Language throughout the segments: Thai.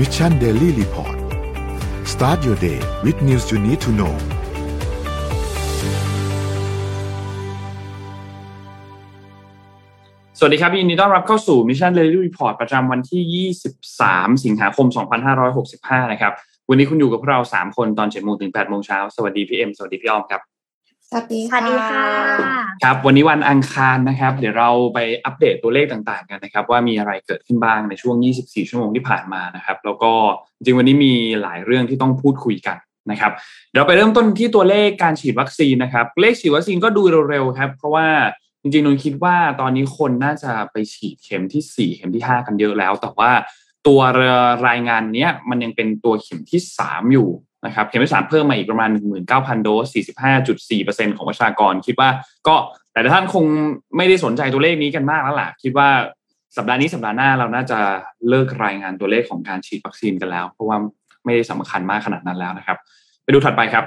Mission Daily Report start your day with news you need to know สวัสดีครับยินดีต้อนรับเข้าสู่ Mission Daily Report ประจำวันที่ 23 สิงหาคม 2565 นะครับ วันนี้คุณอยู่กับพวกเรา 3 คนตอน7โมงถึง8โมงเช้า สวัสดีพี่เอ็ม สวัสดีพี่อ้อมครับ สวัสดีสวัสดีค่ะครับ วันนี้วันอังคารนะครับ เดี๋ยวเราไปอัปเดตตัวเลขต่างๆ กันนะครับ ว่ามีอะไรเกิดขึ้นบ้างในช่วง 24 ชั่วโมงที่ผ่านมานะครับ แล้วก็จริงๆวันนี้มีหลายเรื่องที่ต้องพูดคุยกันนะครับเดี๋ยวไปเริ่มต้นที่ตัวเลขการฉีดวัคซีนนะครับ เลขฉีดวัคซีนก็ดูเร็วๆครับ เพราะว่าจริงๆนนคิดว่าตอนนี้คนน่าจะไปฉีดเข็มที่ 4 เข็มที่ 5 กันเยอะแล้ว แต่ว่าตัวรายงานเนี้ยมันยังเป็นตัวเข็มที่ 3 อยู่ นะครับเข็มที่3เพิ่มมาอีกประมาณ 19,000 โดส 45.4%ของประชากร คิดว่าก็แต่ท่านคงไม่ได้สนใจตัวเลขนี้กันมากแล้วล่ะ คิดว่าสัปดาห์นี้สัปดาห์หน้าเราน่าจะเลิกรายงานตัวเลขของการฉีดวัคซีนกันแล้ว เพราะว่าไม่ได้สำคัญมากขนาดนั้นแล้วนะครับ ไปดูถัดไปครับ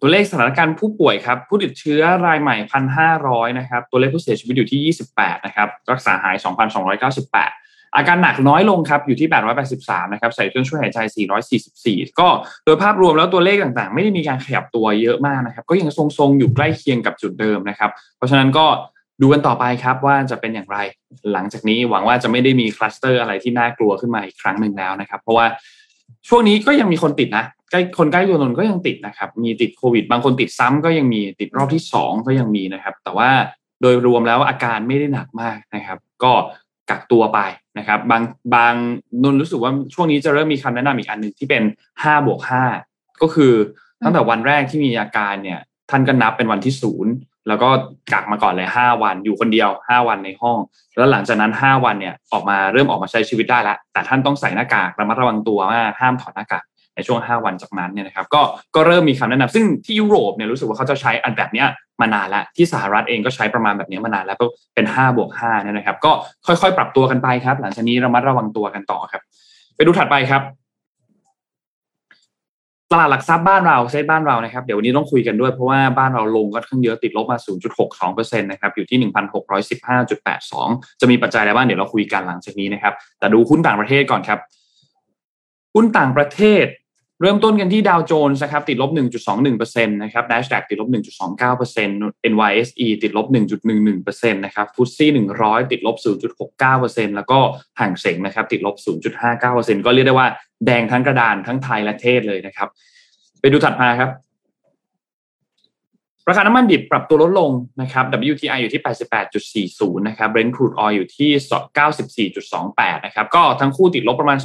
ตัวเลขสถานการณ์ผู้ป่วยครับ ผู้ติดเชื้อรายใหม่พันห้าร้อยนะครับ ตัวเลขผู้เสียชีวิตอยู่ที่ยี่สิบแปดนะครับ รักษาหายสองพันสองร้อยเก้าสิบแปด อาการหนักน้อยลงครับอยู่ที่แปดร้อยแปดสิบสามนะครับใส่เครื่องช่วยหายใจสี่ร้อยสี่สิบสี่ก็โดยภาพรวมแล้วตัวเลขต่างๆ ไม่ได้มีการขยับตัวเยอะมากนะครับ ก็ยังทรงๆอยู่ใกล้เคียงกับจุดเดิมนะครับ เพราะฉะนั้นก็ดูกันต่อไปครับว่าจะเป็นอย่างไร หลังจากนี้หวังว่าจะไม่ได้มีคลัสเตอร์อะไรที่น่ากลัวขึ้นมาอีกครั้งหนึ่งแล้วนะครับ เพราะว่าช่วงนี้ก็ยังมีคนติดนะใกล้คนใกล้ตัวนนก็ยังติดนะครับ มีติดโควิด บางคนติดซ้ำก็ยังมีติดรอบที่สองก็ยังมีนะครับ แต่ว่าโดยรวมแล้วอาการไม่ได้หนักมากนะครับ ก็ กักตัวไปนะครับ บางบางนนรู้สึกว่าช่วงนี้จะเริ่มมีคำแนะนำอีกอันหนึ่งที่เป็นห้าบวกห้าก็คือตั้งแต่วันแรกที่มีอาการเนี่ย ท่านก็นับเป็นวันที่ศูนย์แล้วก็กักมาก่อนเลยห้าวันอยู่คนเดียวห้าวันในห้อง แล้วหลังจากนั้นห้าวันเนี่ยออกมาเริ่มออกมาใช้ชีวิตได้แล้วแต่ท่านต้องใส่หน้ากากระมัดระวังตัวมากห้ามถอดหน้ากาก ในช่วง 5 วันจากนั้นเนี่ยนะครับก็ก็เริ่มมีคำแนะนำซึ่งที่ยุโรปเนี่ยรู้สึกว่าเขาจะใช้อันแบบเนี้ยมานานแล้วที่สหรัฐเองก็ใช้ประมาณแบบนี้มานานแล้วก็เป็น5บวก5เนี่ยนะครับ ก็ค่อยๆ ปรับตัวกันไปครับ หลังจากนี้ระมัดระวังตัวกันต่อครับ ไปดูถัดไปครับตลาดหลักทรัพย์บ้านเราเซตบ้านเรานะครับเดี๋ยววันนี้ต้องคุยกันด้วยเพราะว่าบ้านเราลงก็ค่อนเยอะติดลบมา 0.62%นะครับอยู่ที่ 1,615.82 จะมีปัจจัยอะไรบ้างเดี๋ยวเราคุยกันหลังจากนี้นะครับ แต่ดูหุ้นต่างประเทศก่อนครับหุ้นต่างประเทศ เริ่มต้นกันที่ดาวโจนส์นะครับติดลบ 1.21%นะครับ NASDAQ ติดลบ 1.29% NYSE ติดลบ 1.11%นะครับฟุตซี่100 ติดลบ 0.69%แล้วก็ห่างเสงนะครับติดลบ 0.59%ก็เรียกได้ว่าแดงทั้งกระดานทั้งไทยและเทศเลยนะครับ ไปดูถัดมาครับ ราคาน้ำมันดิบปรับตัวลดลงนะครับ WTI อยู่ที่ 88.40 นะครับ Brent crude oil อยู่ที่ 94.28 นะครับ ก็ทั้งคู่ติดลบประมาณ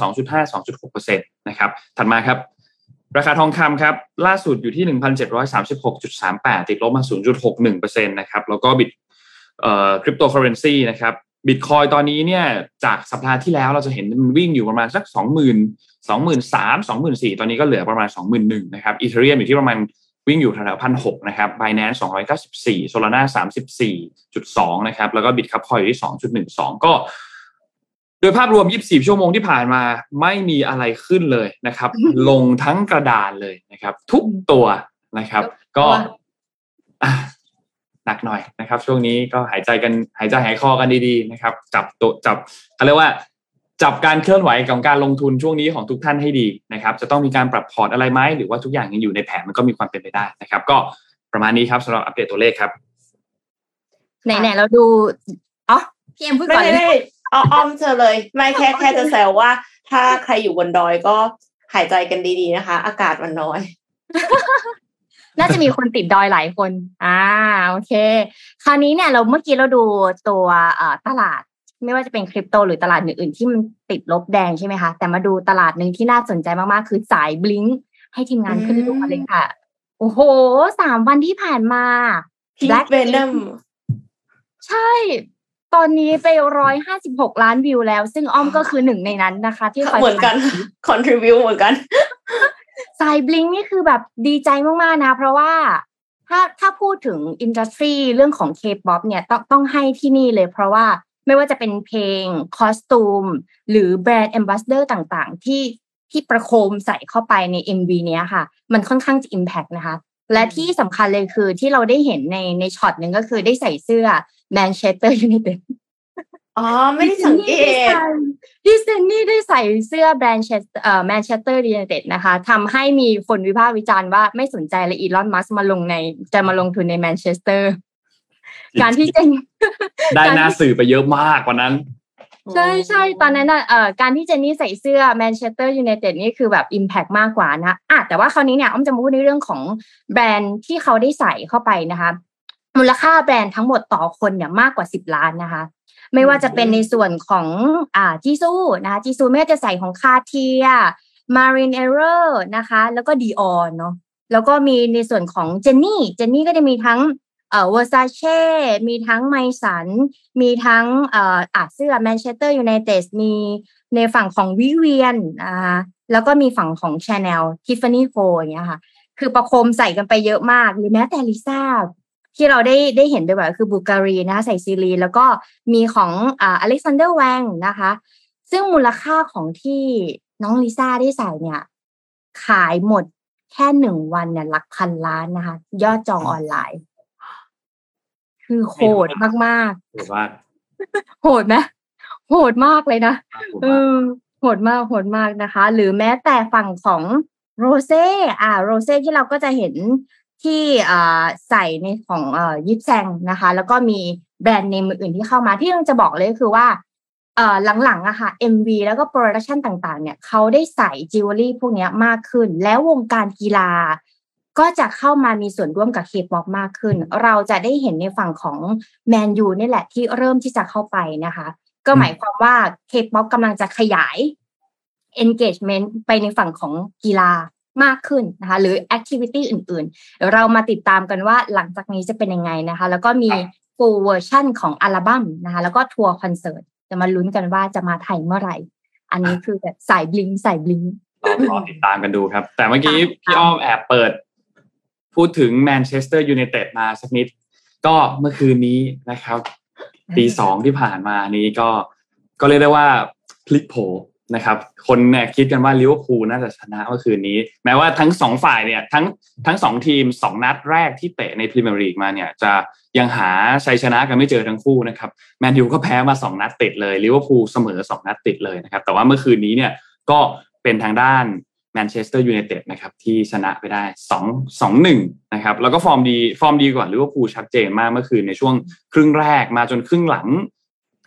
2.5-2.6%นะครับ ถัดมาครับ ราคาทองคำครับ ล่าสุดอยู่ที่ 1,736.38 ติดลบมา 0.61%นะครับแล้วก็บิตเอ่อคริปโตเคอร์เรนซีนะครับบิตคอยน์ตอนนี้เนี่ยจากสัปดาห์ที่แล้วเราจะเห็นมันวิ่งอยู่ประมาณสัก 20,000 23,000 24,000 ตอนนี้ก็เหลือประมาณ 21,000นะครับอีเธอเรียมอยู่ที่ประมาณวิ่งอยู่แถวๆพันหกนะครับ Binance สองร้อยเก้าสิบสี่โซลานาสามสิบสี่จุดสองนะครับ แล้วก็ Bitkub Coin อยู่ที่สองจุดหนึ่งสองก็ โดยภาพรวม 24 ชั่วโมงที่ผ่านมาไม่มีอะไรขึ้นเลยนะครับ ลงทั้งกระดานเลยนะครับ ทุกตัวนะครับ ก็หนักหน่อยนะครับ ช่วงนี้ก็หายใจกันหายใจหายคอกันดีๆนะครับ จับตัวจับเขาเรียกว่า จับการเคลื่อนไหวของการลงทุนช่วงนี้ของทุกท่านให้ดีนะครับ จะต้องมีการปรับพอร์ตอะไรไหมหรือว่าทุกอย่างยังอยู่ในแผนมันก็มีความเป็นไปได้นะครับ ก็ประมาณนี้ครับสำหรับอัปเดตตัวเลขครับไหนๆเราดูอ๋อพี่เอ็มพูดไม่ก่อนเลยไม่ เอาอ้อมเจอเลย ไม่แค่แค่จะแซวว่า ถ้าใครอยู่บนดอยก็หายใจกันดีๆนะคะ อากาศมันน้อย น่าจะมีคนติดดอยหลายคน อ่าโอเค คราวนี้เนี่ยเราเมื่อกี้เราดูตัวเอ่อตลาด ไม่ว่าจะเป็นคริปโตหรือตลาดอื่นๆ ที่มันติดลบแดงใช่ไหมคะ แต่มาดูตลาดหนึ่งที่น่าสนใจมากๆ คือสายบลิงให้ทีมงานขึ้นรูปมาเลยค่ะ โอ้โหสามวันที่ผ่านมาPink Venomใช่ ตอนนี้ไปร้อยห้าสิบหกล้านวิวแล้ว ซึ่งอ้อมก็คือหนึ่งในนั้นนะคะ ที่คอยเหมือนกัน contribute เหมือนกันสาย Blink นี่คือแบบดีใจมาก ๆ นะ เพราะว่าถ้าถ้าพูดถึง industry เรื่องของ K-POP เนี่ยต้องต้องให้ที่นี่เลยเพราะว่าไม่ว่าจะเป็นเพลง costume หรือแบรนด์ a อมบ s สเดอร์ต่างๆ ที่ที่ประโคมใส่เข้าไปใน MV เนี้ยค่ะ มันค่อนข้างจะ Impact นะคะ และที่สำคัญเลยคือที่เราได้เห็นในในช็อตหนึ่งก็คือได้ใส่เสื้อ แมนเชสเตอร์ยูไนเต็ดอ๋อ ไม่ได้สังเกตคือเจนนี่ได้ใส่เสื้อแบรนด์เอ่อแมนเชสเตอร์ยูไนเต็ดนะคะทำให้มีคนวิพากษ์วิจารณ์ว่าไม่สนใจเลยอีลอนมัสก์มาลงในจะมาลงทุนในแมนเชสเตอร์ การที่เจนได้หน้าสื่อไปเยอะมากกว่านั้น ใช่ใช่ตอนนั้นอะเอ่อการที่เจนนี่ใส่เสื้อแมนเชสเตอร์ยูไนเต็ดนี่คือแบบ impact มากกว่านะอะแต่ว่าคราวนี้เนี่ยอ้อมจะมาพูดในเรื่องของแบรนด์ที่เขาได้ใส่เข้าไปนะคะ มูลค่าแบรนด์ทั้งหมดต่อคนเนี่ยมากกว่าสิบล้านนะคะ ไม่ว่าจะเป็นในส่วนของอ่าจีซูนะคะจีซูไม่ว่าจะใส่ของ Cartier Marine Serre นะคะ แล้วก็ Dior เนาะแล้วก็มีในส่วนของเจนนี่เจนนี่ก็จะมีทั้งเอ่อ Versace มีทั้ง Maison มีทั้งเอ่ออาเสื้อแมนเชสเตอร์ยูไนเต็ดมีในฝั่งของ Vivienneนะคะแล้วก็มีฝั่งของ Chanel Tiffany & Co อย่างเงี้ยค่ะ คือประโคมใส่กันไปเยอะมาก หรือแม้แต่ลิซ่า ที่เราได้ได้เห็นไปแบบคือ Bulgari นะคะใส่ Celine แล้วก็มีของอ่า Alexander Wang นะคะ ซึ่งมูลค่าของที่น้องลิซ่าได้ใส่เนี่ย ขายหมดแค่หนึ่งวันเนี่ยหลักพันล้านนะคะ ยอดจองออนไลน์ คือโหดมากหรือว่าๆโหดไหมโหดมากเลยนะเออโหดมากโหดมากนะคะ หรือแม้แต่ฝั่งของโรเซ่อ่าโรเซ่ที่เราก็จะเห็น ที่ใส่ในของอีฟแซงนะคะ แล้วก็มีแบรนด์เนมอื่นที่เข้ามาที่ต้องจะบอกเลยคือว่าหลังๆอะค่ะ MV แล้วก็ production ต่างๆ เนี่ยเขาได้ใส่จิวเวลรี่พวกนี้มากขึ้น แล้ววงการกีฬา ก็จะเข้ามามีส่วนร่วมกับเคป๊อปมากขึ้น เราจะได้เห็นในฝั่งของแมนยูนี่แหละที่เริ่มที่จะเข้าไปนะคะ ก็หมายความว่าเคป๊อปกำลังจะขยาย engagement ไปในฝั่งของกีฬา มากขึ้นนะคะ หรือ activity อื่นๆเดี๋ยวเรามาติดตามกันว่าหลังจากนี้จะเป็นยังไงนะคะ แล้วก็มี full version ของอัลบั้มนะคะ แล้วก็ทัวร์คอนเสิร์ตจะมาลุ้นกันว่าจะมาไทยเมื่อไหร่ อันนี้คือแบบสาย BLINK สาย BLINK รอรอติดตามกันดูครับ แต่เมื่อกี้ค่ะพี่อ้อมแอบเปิด พูดถึงแมนเชสเตอร์ยูไนเต็ดมาสักนิด ก็เมื่อคืนนี้นะครับตีสองที่ผ่านมานี้ก็ก็เรียกได้ว่าพลิกโผ นะครับคนเนี่ยคิดกันว่าลิเวอร์พูลน่าจะชนะเมื่อคืนนี้ แม้ว่าทั้งสองฝ่ายเนี่ยทั้งทั้งสองทีมสองนัดแรกที่เตะในพรีเมียร์ลีกมาเนี่ยจะยังหาชัยชนะกันไม่เจอทั้งคู่นะครับแมนยูก็แพ้มาสองนัดติดเลยลิเวอร์พูลเสมอสองนัดติดเลยนะครับแต่ว่าเมื่อคืนนี้เนี่ยก็เป็นทางด้านแมนเชสเตอร์ยูไนเต็ดนะครับที่ชนะไปได้สองสองหนึ่งนะครับแล้วก็ฟอร์มดีฟอร์มดีกว่าลิเวอร์พูลชัดเจนมากเมื่อคืนในช่วงครึ่งแรกมาจนครึ่งหลัง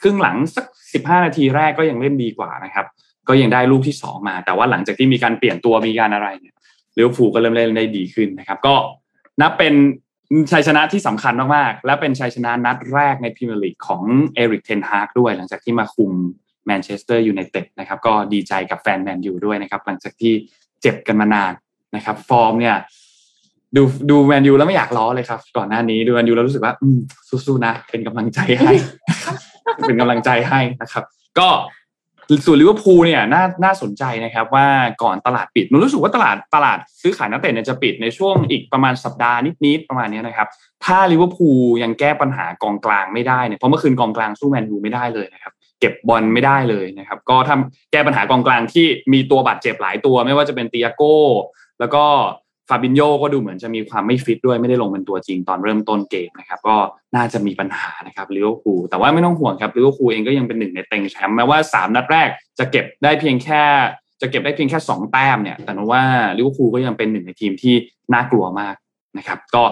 ครึ่งหลังสักสิบห้านาทีแรกก็ยังเล่นดีกว่านะครับ ก็ยังได้ลูกที่สองมา แต่ว่าหลังจากที่มีการเปลี่ยนตัวมีการอะไรเนี่ยลิเวอร์พูลก็เริ่มเล่นได้ดีขึ้นนะครับ ก็นับเป็นชัยชนะที่สำคัญมากๆ และเป็นชัยชนะนัดแรกในพรีเมียร์ลีกของเอริกเทนฮากด้วย หลังจากที่มาคุมแมนเชสเตอร์ยูไนเต็ดนะครับ ก็ดีใจกับแฟนแมนยูด้วยนะครับ หลังจากที่เจ็บกันมานานนะครับ ฟอร์มเนี่ย ดูดูแมนยูแล้วไม่อยากล้อเลยครับ ก่อนหน้านี้ดูแมนยูแล้วรู้สึกว่า อืมสู้ๆนะ เป็นกำลังใจให้ เป็นกำลังใจให้นะครับ ก็ ส่วนลิเวอร์พูลเนี่ยน่าน่าสนใจนะครับว่าก่อนตลาดปิดหนูรู้สึกว่าตลาดตลาดซื้อขายนักเตะเนี่ยจะปิดในช่วงอีกประมาณสัปดาห์นิดๆประมาณนี้นะครับ ถ้าลิเวอร์พูลยังแก้ปัญหากองกลางไม่ได้เนี่ยเพราะเมื่อคืนกองกลางสู้แมนยูไม่ได้เลยนะครับเก็บบอลไม่ได้เลยนะครับ ก็ทำแก้ปัญหากองกลางที่มีตัวบาดเจ็บหลายตัว ไม่ว่าจะเป็นติอาโก้ แล้วก็ ฟาบินโยก็ดูเหมือนจะมีความไม่ฟิตด้วยไม่ได้ลงเป็นตัวจริงตอนเริ่มต้นเกมนะครับ ก็น่าจะมีปัญหานะครับลิเวอร์พูลแต่ว่าไม่ต้องห่วงครับลิเวอร์พูลเองก็ยังเป็นหนึ่งในเต็งแชมป์แม้ว่าสามนัดแรกจะเก็บได้เพียงแค่ จะเก็บได้เพียงแค่สองแต้มเนี่ย แต่ว่าลิเวอร์พูลก็ยังเป็นหนึ่งในทีมที่น่ากลัวมากนะครับ ก็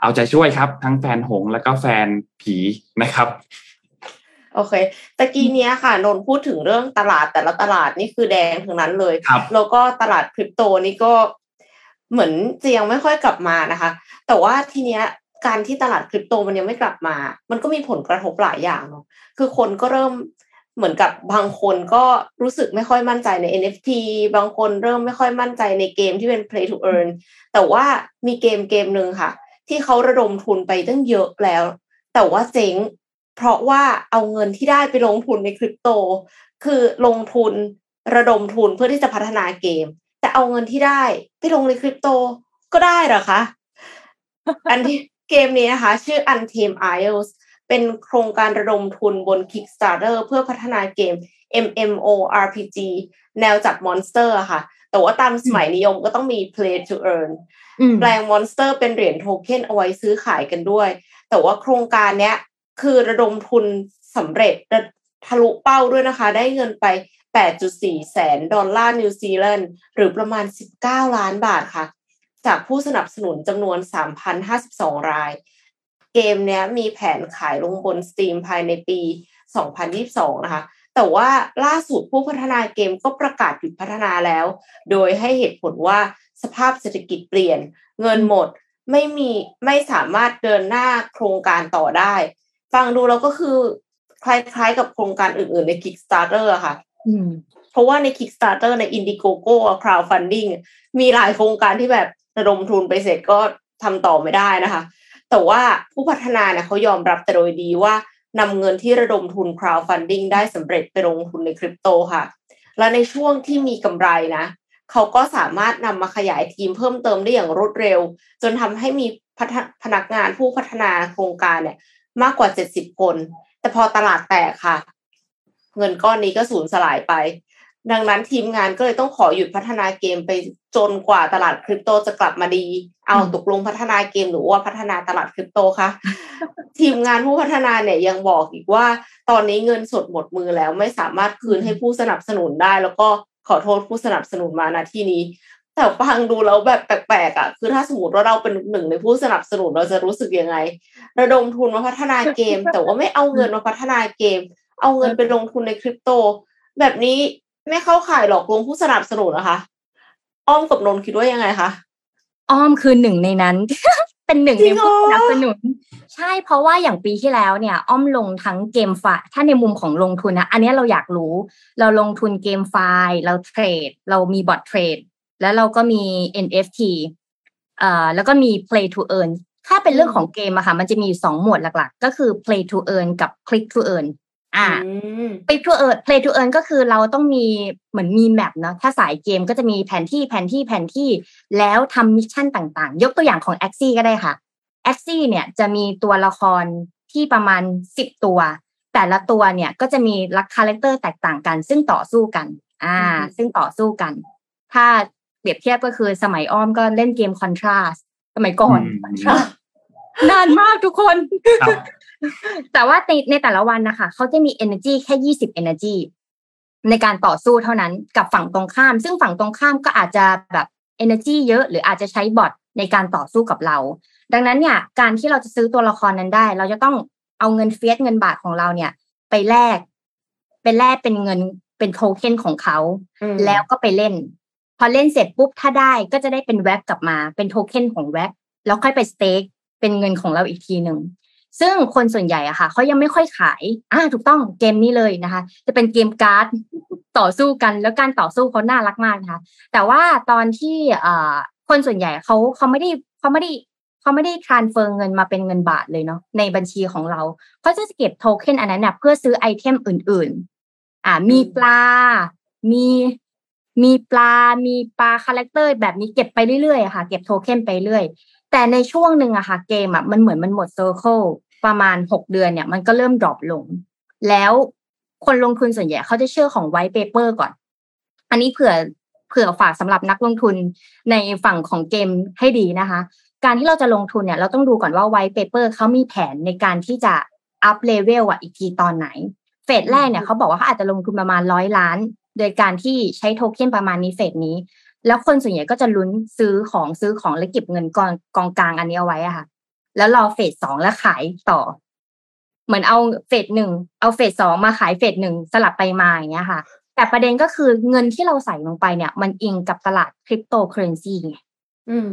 เอาใจช่วยครับ ทั้งแฟนหงส์แล้วก็แฟนผีนะครับโอเคตะกี้เนี้ยค่ะนนท์พูดถึงเรื่องตลาดแต่ละตลาดนี่คือแดงทั้งนั้นเลยครับแล้วก็ตลาดคริปโตนี่ก็ เหมือนจะยังไม่ค่อยกลับมานะคะ แต่ว่าทีเนี้ยการที่ตลาดคริปโตมันยังไม่กลับมา มันก็มีผลกระทบหลายอย่างเนาะคือคนก็เริ่มเหมือนกับบางคนก็รู้สึกไม่ค่อยมั่นใจใน NFT บางคนเริ่มไม่ค่อยมั่นใจในเกมที่เป็น play to earn แต่ว่ามีเกมเกมหนึ่งค่ะ ที่เขาระดมทุนไปตั้งเยอะแล้ว แต่ว่าเจ๊งเพราะว่าเอาเงินที่ได้ไปลงทุนในคริปโต คือลงทุนระดมทุนเพื่อที่จะพัฒนาเกม แต่เอาเงินที่ได้ไปลงในคริปโตก็ได้เหรอคะ อันที่เกมนี้นะคะ ชื่อ Untamed Isles เป็นโครงการระดมทุนบน Kickstarter เพื่อพัฒนาเกม MMORPG แนวจับมอนสเตอร์ค่ะ แต่ว่าตามสมัยนิยมก็ต้องมี Play to Earn อืมแปลงมอนสเตอร์เป็นเหรียญโทเค็นเอาไว้ซื้อขายกันด้วย แต่ว่าโครงการเนี้ยคือระดมทุนสำเร็จระทะลุเป้าด้วยนะคะ ได้เงินไป8.4 แสนดอลลาร์นิวซีแลนด์หรือประมาณ 19 ล้านบาทค่ะ จากผู้สนับสนุนจำนวน 3,052 ราย เกมเนี้ยมีแผนขายลงบน Steam ภายในปี 2022 นะคะ แต่ว่าล่าสุดผู้พัฒนาเกมก็ประกาศหยุดพัฒนาแล้ว โดยให้เหตุผลว่าสภาพเศรษฐกิจเปลี่ยน เงินหมดไม่มีไม่สามารถเดินหน้าโครงการต่อได้ ฟังดูแล้วก็คือคล้ายๆกับโครงการอื่นๆใน Kickstarter ค่ะ เพราะว่าใน Kickstarter ใน Indiegogo crowdfunding มีหลายโครงการที่แบบระดมทุนไปเสร็จก็ทำต่อไม่ได้นะคะ แต่ว่าผู้พัฒนาเนี่ยเขายอมรับแต่โดยดีว่านำเงินที่ระดมทุน crowdfunding ได้สำเร็จไปลงทุนในคริปโตค่ะ และในช่วงที่มีกำไรนะเขาก็สามารถนำมาขยายทีมเพิ่มเติมได้อย่างรวดเร็ว จนทำให้มีพพนักงานผู้พัฒนาโครงการเนี่ยมากกว่า 70 คน แต่พอตลาดแตกค่ะ เงินก้อนนี้ก็สูญสลายไป ดังนั้นทีมงานก็เลยต้องขอหยุดพัฒนาเกมไปจนกว่าตลาดคริปโตจะกลับมาดี เอาตกลงพัฒนาเกมหรือว่าพัฒนาตลาดคริปโตคะ ทีมงานผู้พัฒนาเนี่ยยังบอกอีกว่า ตอนนี้เงินสดหมดมือแล้วไม่สามารถคืนให้ผู้สนับสนุนได้ แล้วก็ขอโทษผู้สนับสนุนมาณที่นี้แต่ฟังดูแล้วแบบแปลกๆอะคือถ้าสมมติว่าเราเป็นหนึ่งในผู้สนับสนุนเราจะรู้สึกยังไง ระดมทุนมาพัฒนาเกม แต่ว่าไม่เอาเงินมาพัฒนาเกม เอาเงินไปลงทุนในคริปโต แบบนี้ไม่เข้าข่ายหลอกลวงผู้สนับสนุนนะคะ อ้อมกับนนท์คิดว่ายังไงคะอ้อมคือหนึ่งในนั้น เป็นหนึ่งจริในงเหรอผู้สนับสนุน ใช่เพราะว่าอย่างปีที่แล้วเนี่ย อ้อมลงทั้งเกมไฟล์ถ้าในมุมของลงทุนนะ อันเนี้ยเราอยากรู้ เราลงทุนเกมไฟล์เราเทรด เรามีบอทเทรด แล้วเราก็มี NFT เอ่อแล้วก็มี play to earn ถ้าเป็นเรื่องของเกมอะค่ะ มันจะมีอยู่สองหมวดหลักๆ ก็คือ play to earn กับ click to earn อ่าอืม play to earn play to earn ก็คือเราต้องมีเหมือนมี map เนาะถ้าสายเกมก็จะมีแผนที่แผนที่แผนที่แล้วทำ mission ต่างๆ ยกตัวอย่างของ Axie ก็ได้ค่ะ Axie เนี่ยจะมีตัวละครที่ประมาณสิบตัว แต่ละตัวเนี่ยก็จะมีลัก character แตกต่างกัน ซึ่งต่อสู้กัน อ่าอือฮึซึ่งต่อสู้กัน ถ้าเปรียบเทียบก็คือสมัยอ้อมก็เล่นเกม Contra สมัยก่อนอืม Contra นานมากทุกคนครับ แต่ว่าในในแต่ละวันนะคะ เขาจะมี energy แค่ยี่สิบ energy ในการต่อสู้เท่านั้นกับฝั่งตรงข้าม ซึ่งฝั่งตรงข้ามก็อาจจะแบบ energy เยอะ หรืออาจจะใช้บอทในการต่อสู้กับเรา ดังนั้นเนี่ย การที่เราจะซื้อตัวละครนั้นได้ เราจะต้องเอาเงินเฟียสเงินบาทของเราเนี่ย ไปแลกไปแลกเป็นเงินเป็นโทเค็นของเขาอืมแล้วก็ไปเล่น พอเล่นเสร็จปุ๊บถ้าได้ก็จะได้เป็นแว็บกลับมา เป็นโทเค็นของแว็บแล้วค่อยไปสเต็กเป็นเงินของเราอีกทีหนึ่ง ซึ่งคนส่วนใหญ่อะค่ะเขายังไม่ค่อยขายอ่าถูกต้องเกมนี้เลยนะคะ จะเป็นเกมการ์ดต่อสู้กัน แล้วการต่อสู้เขาน่ารักมากนะคะ แต่ว่าตอนที่เอ่อคนส่วนใหญ่เขาเขาไม่ได้เขาไม่ได้เขาไม่ได้ transfer เงินมาเป็นเงินบาทเลยเนาะในบัญชีของเราเขาจะเก็บโทเค็นอันนั้นน่ะเพื่อซื้อไอเทมอื่น ๆ อ่ามีปลา มีมีปลา มีปลา character แบบนี้เก็บไปเรื่อยๆอะค่ะ เก็บโทเค็นไปเรื่อย แต่ในช่วงหนึ่งอะค่ะเกมอะมันเหมือนมันหมด circle ประมาณหกเดือนเนี่ย มันก็เริ่ม drop ลง แล้วคนลงทุนส่วนใหญ่เขาจะเชื่อของไว t ์เปเปอร์ก่อน อันนี้เผื่อเผื่อฝากสำหรับนักลงทุนในฝั่งของเกมให้ดีนะคะ การที่เราจะลงทุนเนี่ยเราต้องดูก่อนว่าไว t ์เปเปอร์เขามีแผนในการที่จะ up level อะอีกทีตอนไหน เฟสแรกเนี่ยเขาบอกว่าเขาอาจจะลงทุนประมาณร้อยล้าน โดยการที่ใช้โทเค็นประมาณนี้เฟสนี้ แล้วคนส่วนใหญ่ก็จะลุ้นซื้อของซื้อของแล้วเก็บเงินกองกองกลางอันนี้เอาไว้อะค่ะ แล้วรอเฟสสองแล้วขายต่อ เหมือนเอาเฟสหนึ่งเอาเฟสสองมาขายเฟสหนึ่งสลับไปมาอย่างเงี้ยค่ะ แต่ประเด็นก็คือเงินที่เราใส่ลงไปเนี่ย มันอิงกับตลาดคริปโตเคอเรนซีไงอืม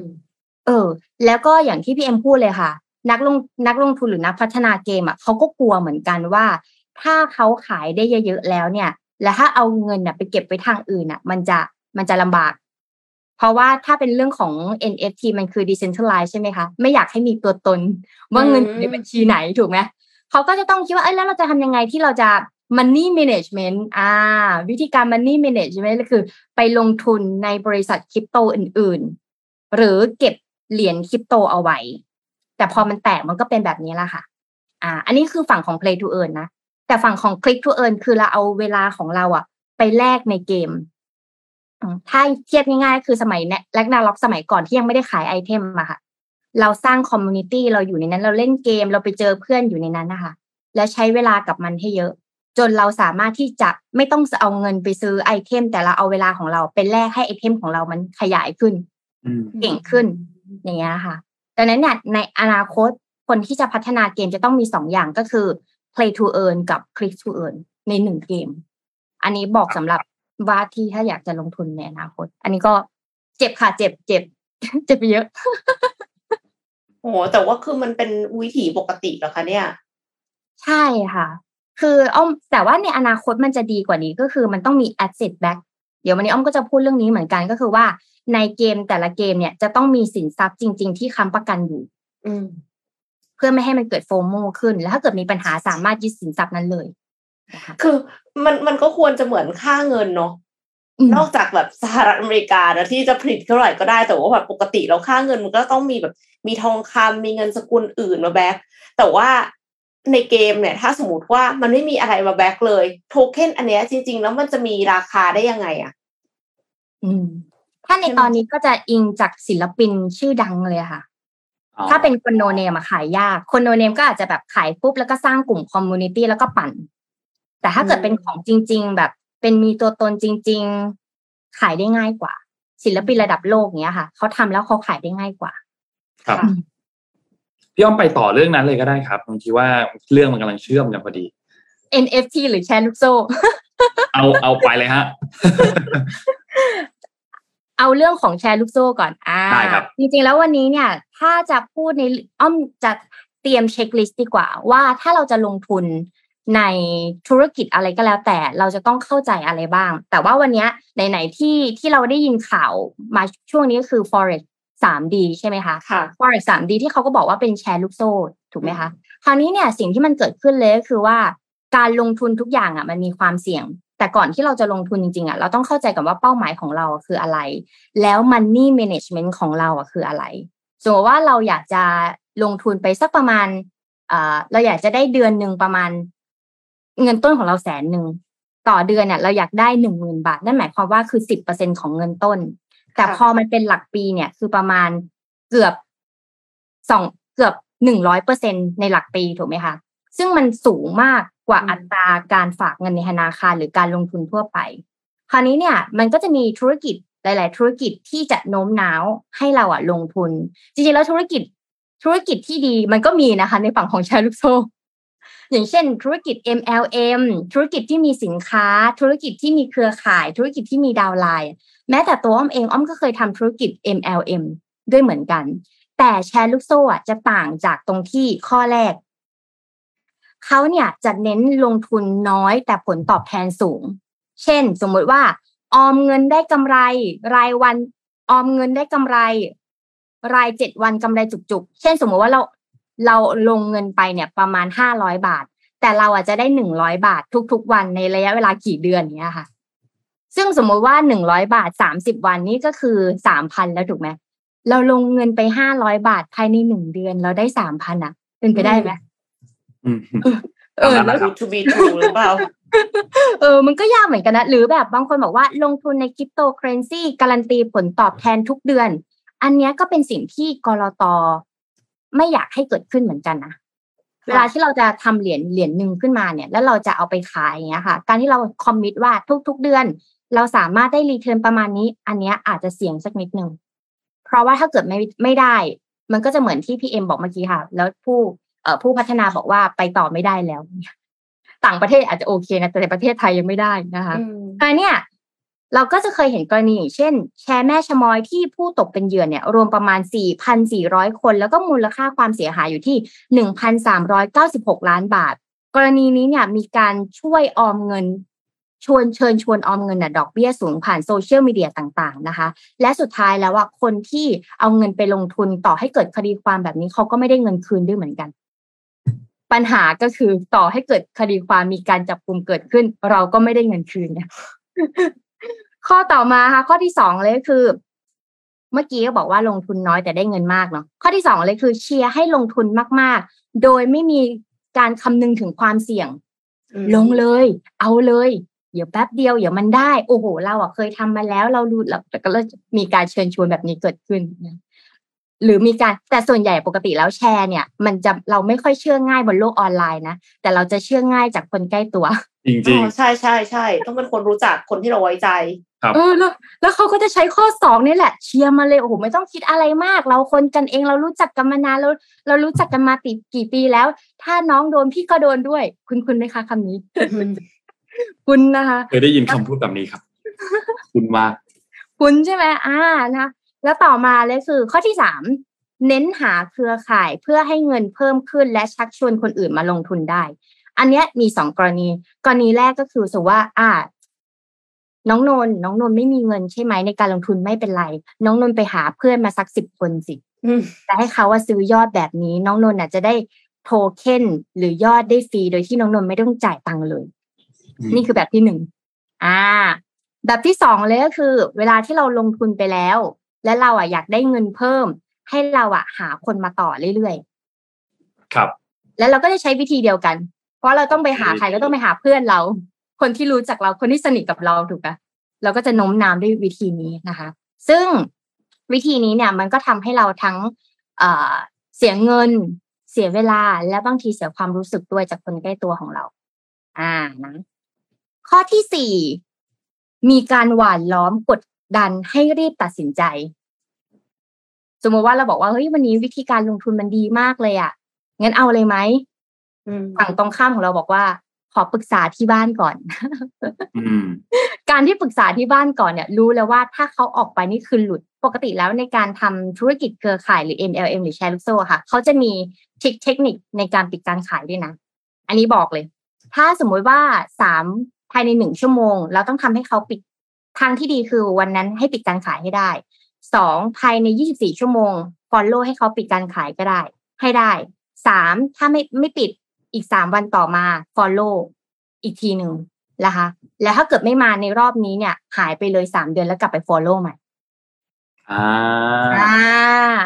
เออ แล้วก็อย่างที่พี่เอ็มพูดเลยค่ะ นักลงนักลงทุนหรือนักพัฒนาเกมอะเขาก็กลัวเหมือนกันว่า ถ้าเขาขายได้เยอะๆแล้วเนี่ย แล้วถ้าเอาเงินน่ะไปเก็บไว้ทางอื่นอะ มันจะมันจะลำบาก เพราะว่าถ้าเป็นเรื่องของ NFT มันคือ decentralized ใช่ไหมคะ ไม่อยากให้มีตัวตน ว่าเงินอยู่ในบัญชีไหนถูกไหมเขาก็จะต้องคิดว่าเอ้ยแล้วเราจะทำยังไงที่เราจะ money management อ่า วิธีการ money management ก็คือ ไปลงทุนในบริษัทคริปโตอื่น ๆ หรือเก็บเหรียญคริปโตเอาไว้ แต่พอมันแตกมันก็เป็นแบบนี้แหละค่ะ อ่า อันนี้คือฝั่งของ play to earn นะ แต่ฝั่งของ click to earn คือเราเอาเวลาของเราอะไปแลกในเกมอืม ถ้าเทียบง่ายๆ คือสมัย Ragnarok สมัยก่อนที่ยังไม่ได้ขาย item อะค่ะ เราสร้าง community เราอยู่ในนั้น เราเล่นเกมเราไปเจอเพื่อนอยู่ในนั้นนะคะ แล้วใช้เวลากับมันให้เยอะ จนเราสามารถที่จะไม่ต้องเอาเงินไปซื้อไอเทม แต่เราเอาเวลาของเราเป็นแลกให้ไอเทมของเรามันขยายขึ้นอืมเก่งขึ้นอย่างเงี้ยค่ะดังนั้นเนี่ยในอนาคตคนที่จะพัฒนาเกมจะต้องมีสองอย่างก็คือ play to earn กับ click to earn ในหนึ่งเกม อันนี้บอกสำหรับ ว่าที่ถ้าอยากจะลงทุนในอนาคต อันนี้ก็เจ็บค่ะ เจ็บเจ็บเจ็บไปเยอะโอ้โหแต่ว่าคือมันเป็นวิถีปกติเหรอคะเนี่ย ใช่ค่ะ คืออ้อมแต่ว่าในอนาคตมันจะดีกว่านี้ก็คือมันต้องมี asset back เดี๋ยววันนี้อ้อมก็จะพูดเรื่องนี้เหมือนกันก็คือว่าในเกมแต่ละเกมเนี่ยจะต้องมีสินทรัพย์จริง ๆ ที่ค้ำประกันอยู่ อืมเพื่อไม่ให้มันเกิดโฟโมขึ้น แล้วถ้าเกิดมีปัญหาสามารถยึดสินทรัพย์นั้นเลยนะ คะคือมันมันก็ควรจะเหมือนค่าเงินเนาะอืมนอกจากแบบสหรัฐอเมริกานะที่จะผลิตเท่าไหร่ก็ได้แต่ว่าแบบปกติแล้วค่าเงินมันก็ต้องมีแบบมีทองคำมีเงินสกุลอื่นมา back แต่ว่าในเกมเนี่ย ถ้าสมมติว่ามันไม่มีอะไรมา back เลย โทเค็นอันเนี้ยจริง ๆ แล้วมันจะมีราคาได้ยังไงอะอืมถ้าในตอนนี้ก็จะอิงจากศิลปินชื่อดังเลยอะค่ะอ๋อถ้าเป็นคน no name อะขายยาก คน no name ก็อาจจะแบบขายปุ๊บแล้วก็สร้างกลุ่ม community แล้วก็ปั่น แต่ถ้าเกิดเป็นของจริง ๆ แบบเป็นมีตัวตนจริง ๆ ขายได้ง่ายกว่า ศิลปินระดับโลกเนี้ยค่ะเขาทำแล้วเขาขายได้ง่ายกว่า ครับค่ะพี่อ้อมไปต่อเรื่องนั้นเลยก็ได้ครับบางทีว่าเรื่องมันกำลังเชื่อมกันพอดี NFT หรือแชร์ลูกโซ่ เอาเอาไปเลยฮะ เอาเรื่องของแชร์ลูกโซ่ก่อน อ่าได้ครับ จริงๆแล้ววันนี้เนี่ย ถ้าจะพูดในอ้อมจะเตรียมเช็คลิสต์ดีกว่า ว่าถ้าเราจะลงทุน ในธุรกิจอะไรก็แล้ว แต่เราจะต้องเข้าใจอะไรบ้าง แต่ว่าวันเนี้ยไหนๆที่ที่เราได้ยินข่าวมาช่วงนี้ก็คือ forex 3D ใช่ไหมคะค่ะ forex 3D ที่เขาก็บอกว่าเป็นแชร์ลูกโซ่ถูกไหมคะคราวนี้เนี่ยสิ่งที่มันเกิดขึ้นเลยก็คือว่าการลงทุนทุกอย่างอะมันมีความเสี่ยง แต่ก่อนที่เราจะลงทุนจริงๆอะเราต้องเข้าใจก่อนว่าเป้าหมายของเราอะคืออะไร แล้ว money management ของเราอะคืออะไรสมมติว่าเราอยากจะลงทุนไปสักประมาณเอ่อเราอยากจะได้เดือนหนึ่งประมาณ เงินต้นของเราแสนหนึ่งต่อเดือนเนี่ยเราอยากได้หนึ่งหมื่นบาท นั่นหมายความว่าคือสิบเปอร์เซ็นของเงินต้น แต่ค่ะพอมันเป็นหลักปีเนี่ย คือประมาณเกือบสองเกือบหนึ่งร้อยเปอร์เซ็นในหลักปีถูกไหมคะ ซึ่งมันสูงมากกว่าอืมอัตราการฝากเงินในธนาคารหรือการลงทุนทั่วไป คราวนี้เนี่ยมันก็จะมีธุรกิจหลาย ๆ ธุรกิจที่จะโน้มน้าวให้เราอะลงทุน จริง ๆ แล้วธุรกิจธุรกิจที่ดีมันก็มีนะคะ ในฝั่งของแชร์ลูกโซ่ อย่างเช่น ธุรกิจ MLM ธุรกิจที่มีสินค้า ธุรกิจที่มีเครือข่าย ธุรกิจที่มีดาวไลน์แม้แต่ตัวอ้อมเองอ้อมก็เคยทำธุรกิจ MLM ด้วยเหมือนกัน แต่แชร์ลูกโซ่จะต่างจากตรงที่ข้อแรกเขาเนี่ยจะเน้นลงทุนน้อยแต่ผลตอบแทนสูง เช่น สมมติว่า ออมเงินได้กำไร รายวันออมเงินได้กำไร รายเจ็ดวันกำไรจุกๆ เช่น สมมติว่าเรา เราลงเงินไปเนี่ยประมาณห้าร้อยบาท แต่เราอาจจะได้หนึ่งร้อยบาททุก ๆ วันในระยะเวลากี่เดือนเนี้ยค่ะ ซึ่งสมมติว่าหนึ่งร้อยบาทสามสิบวันนี่ก็คือสามพันแล้วถูกไหมเราลงเงินไปห้าร้อยบาทภายในหนึ่งเดือน เราได้สามพันอะ เป็นไปได้ไหมอืมเออแล้วทู be true หรือเปล่าเออ มันก็ยากเหมือนกันนะ หรือแบบบางคนบอกว่าลงทุนในคริปโตเคอเรนซีการันตีผลตอบแทนทุกเดือน อันเนี้ยก็เป็นสิ่งที่กรต ไม่อยากให้เกิดขึ้นเหมือนกันนะเวลาที่เราจะทำเหรียญเหรียญหนึ่งขึ้นมาเนี่ย แล้วเราจะเอาไปขายอย่างเงี้ยค่ะ การที่เราคอมมิตว่าทุก ๆ เดือน เราสามารถได้รีเทิร์นประมาณนี้ อันเนี้ยอาจจะเสี่ยงสักนิดนึงเพราะว่าถ้าเกิดไม่ไม่ได้ มันก็จะเหมือนที่พี่เอ็มบอกเมื่อกี้ค่ะ แล้วผู้เอ่อผู้พัฒนาบอกว่าไปต่อไม่ได้แล้ว ต่างประเทศอาจจะโอเคนะแต่ในประเทศไทยยังไม่ได้นะคะอืมอันเนี้ย เราก็จะเคยเห็นกรณีเช่น แชร์แม่ชะมอยที่ผู้ตกเป็นเหยื่อเนี่ยรวมประมาณ 4,400 คน แล้วก็มูลค่าความเสียหายอยู่ที่ 1,396 ล้านบาท กรณีนี้เนี่ยมีการช่วยออมเงินชวนเชิญชวนออมเงินน่ะดอกเบี้ยสูงผ่านโซเชียลมีเดียต่างๆนะคะ และสุดท้ายแล้วว่าคนที่เอาเงินไปลงทุนต่อให้เกิดคดีความแบบนี้เขาก็ไม่ได้เงินคืนด้วยเหมือนกัน ปัญหาก็คือต่อให้เกิดคดีความมีการจับกลุ่มเกิดขึ้น เราก็ไม่ได้เงินคืนเนี่ย ข้อต่อมาค่ะ ข้อที่สองเลยคือ เมื่อกี้ก็บอกว่าลงทุนน้อยแต่ได้เงินมากเนาะข้อที่สองเลยคือเชียร์ให้ลงทุนมาก ๆ โดยไม่มีการคำนึงถึงความเสี่ยง ลงเลย เอาเลย เดี๋ยวแป๊บเดียวเดี๋ยวมันได้โอ้โห เราอะเคยทำมาแล้วเรารู้แล้วก็เลยมีการเชิญชวนแบบนี้เกิดขึ้นนะหรือมีการแต่ส่วนใหญ่ปกติแล้วแชร์เนี่ย มันจะเราไม่ค่อยเชื่อง่ายบนโลกออนไลน์นะแต่เราจะเชื่อง่ายจากคนใกล้ตัว จริงอ๋อใช่ใช่ใช่ต้องเป็นคนรู้จักคนที่เราไว้ใจ เออแล้วแล้วเขาก็จะใช้ข้อสองนี่แหละเชียร์มาเลยโอ้โหไม่ต้องคิดอะไรมาก เราคนกันเองเรารู้จักกันมานานเราเรารู้จักกันมาปีกี่ปีแล้ว ถ้าน้องโดนพี่ก็โดนด้วย คุณคุณไหมคะคำนี้ คุณนะคะๆเคยได้ยินคำพูดแบบนี้ครับ คุณมากคุณใช่ไหมอ่านะแล้วต่อมาเลยคือข้อที่สามเน้นหาเครือข่ายเพื่อให้เงินเพิ่มขึ้นและชักชวนคนอื่นมาลงทุนได้ อันเนี้ยมีสองกรณี กรณีแรกก็คือสมมติว่า อ่า น้องนนท์น้องนนท์ไม่มีเงินใช่ไหมในการลงทุนไม่เป็นไร น้องนนท์ไปหาเพื่อนมาสักสิบคนสิอืมแต่ให้เขาว่าซื้อยอดแบบนี้ น้องนนท์อาจจะได้โทเค็นหรือยอดได้ฟรีโดยที่น้องนนท์ไม่ต้องจ่ายตังค์เลยอืมนี่คือแบบที่หนึ่งอ่า แบบที่สองเลยก็คือ เวลาที่เราลงทุนไปแล้ว และเราอะอยากได้เงินเพิ่ม ให้เราอะหาคนมาต่อเรื่อยครับๆแล้วเราก็จะใช้วิธีเดียวกัน เพราะเราต้องไปหาใครก็ต้องไปหาเพื่อนเรา คนที่รู้จักเราคนที่สนิทกับเราถูกไหมเราก็จะโน้มน้าวด้วยวิธีนี้นะคะ ซึ่งวิธีนี้เนี่ยมันก็ทำให้เราทั้งเอ่อเสียเงินเสียเวลาและบางทีเสียความรู้สึกด้วยจากคนใกล้ตัวของเรา อ่านะข้อที่สี่มีการหว่านล้อมกดดันให้รีบตัดสินใจ สมมติว่าเราบอกว่าเฮ้ยวันนี้วิธีการลงทุนมันดีมากเลยอะ่ะงั้นเอาเลยไหมอืมฝั่งตรงข้ามของเราบอกว่า ขอปรึกษาที่บ้านก่อนอืมการที่ปรึกษาที่บ้านก่อนเนี่ย รู้แล้วว่าถ้าเขาออกไปนี่คือหลุดปกติแล้วในการทำธุรกิจเครือข่ายหรือ MLM หรือแชร์ลูกโซ่อะค่ะ เขาจะมีทริคเทคนิคในการปิดการขายด้วยนะ อันนี้บอกเลย ถ้าสมมุติว่าสามภายในหนึ่งชั่วโมง เราต้องทำให้เขาปิดทางที่ดีคือวันนั้นให้ปิดการขายให้ได้สองภายในยี่สิบสี่ชั่วโมง follow ให้เขาปิดการขายก็ได้ ให้ได้สามถ้าไม่ไม่ปิด อีกสามวันต่อมา follow อีกทีหนึ่งนะคะ แล้วถ้าเกิดไม่มาในรอบนี้เนี่ย หายไปเลยสามเดือนแล้วกลับไป follow ใหม่อ่าอ่า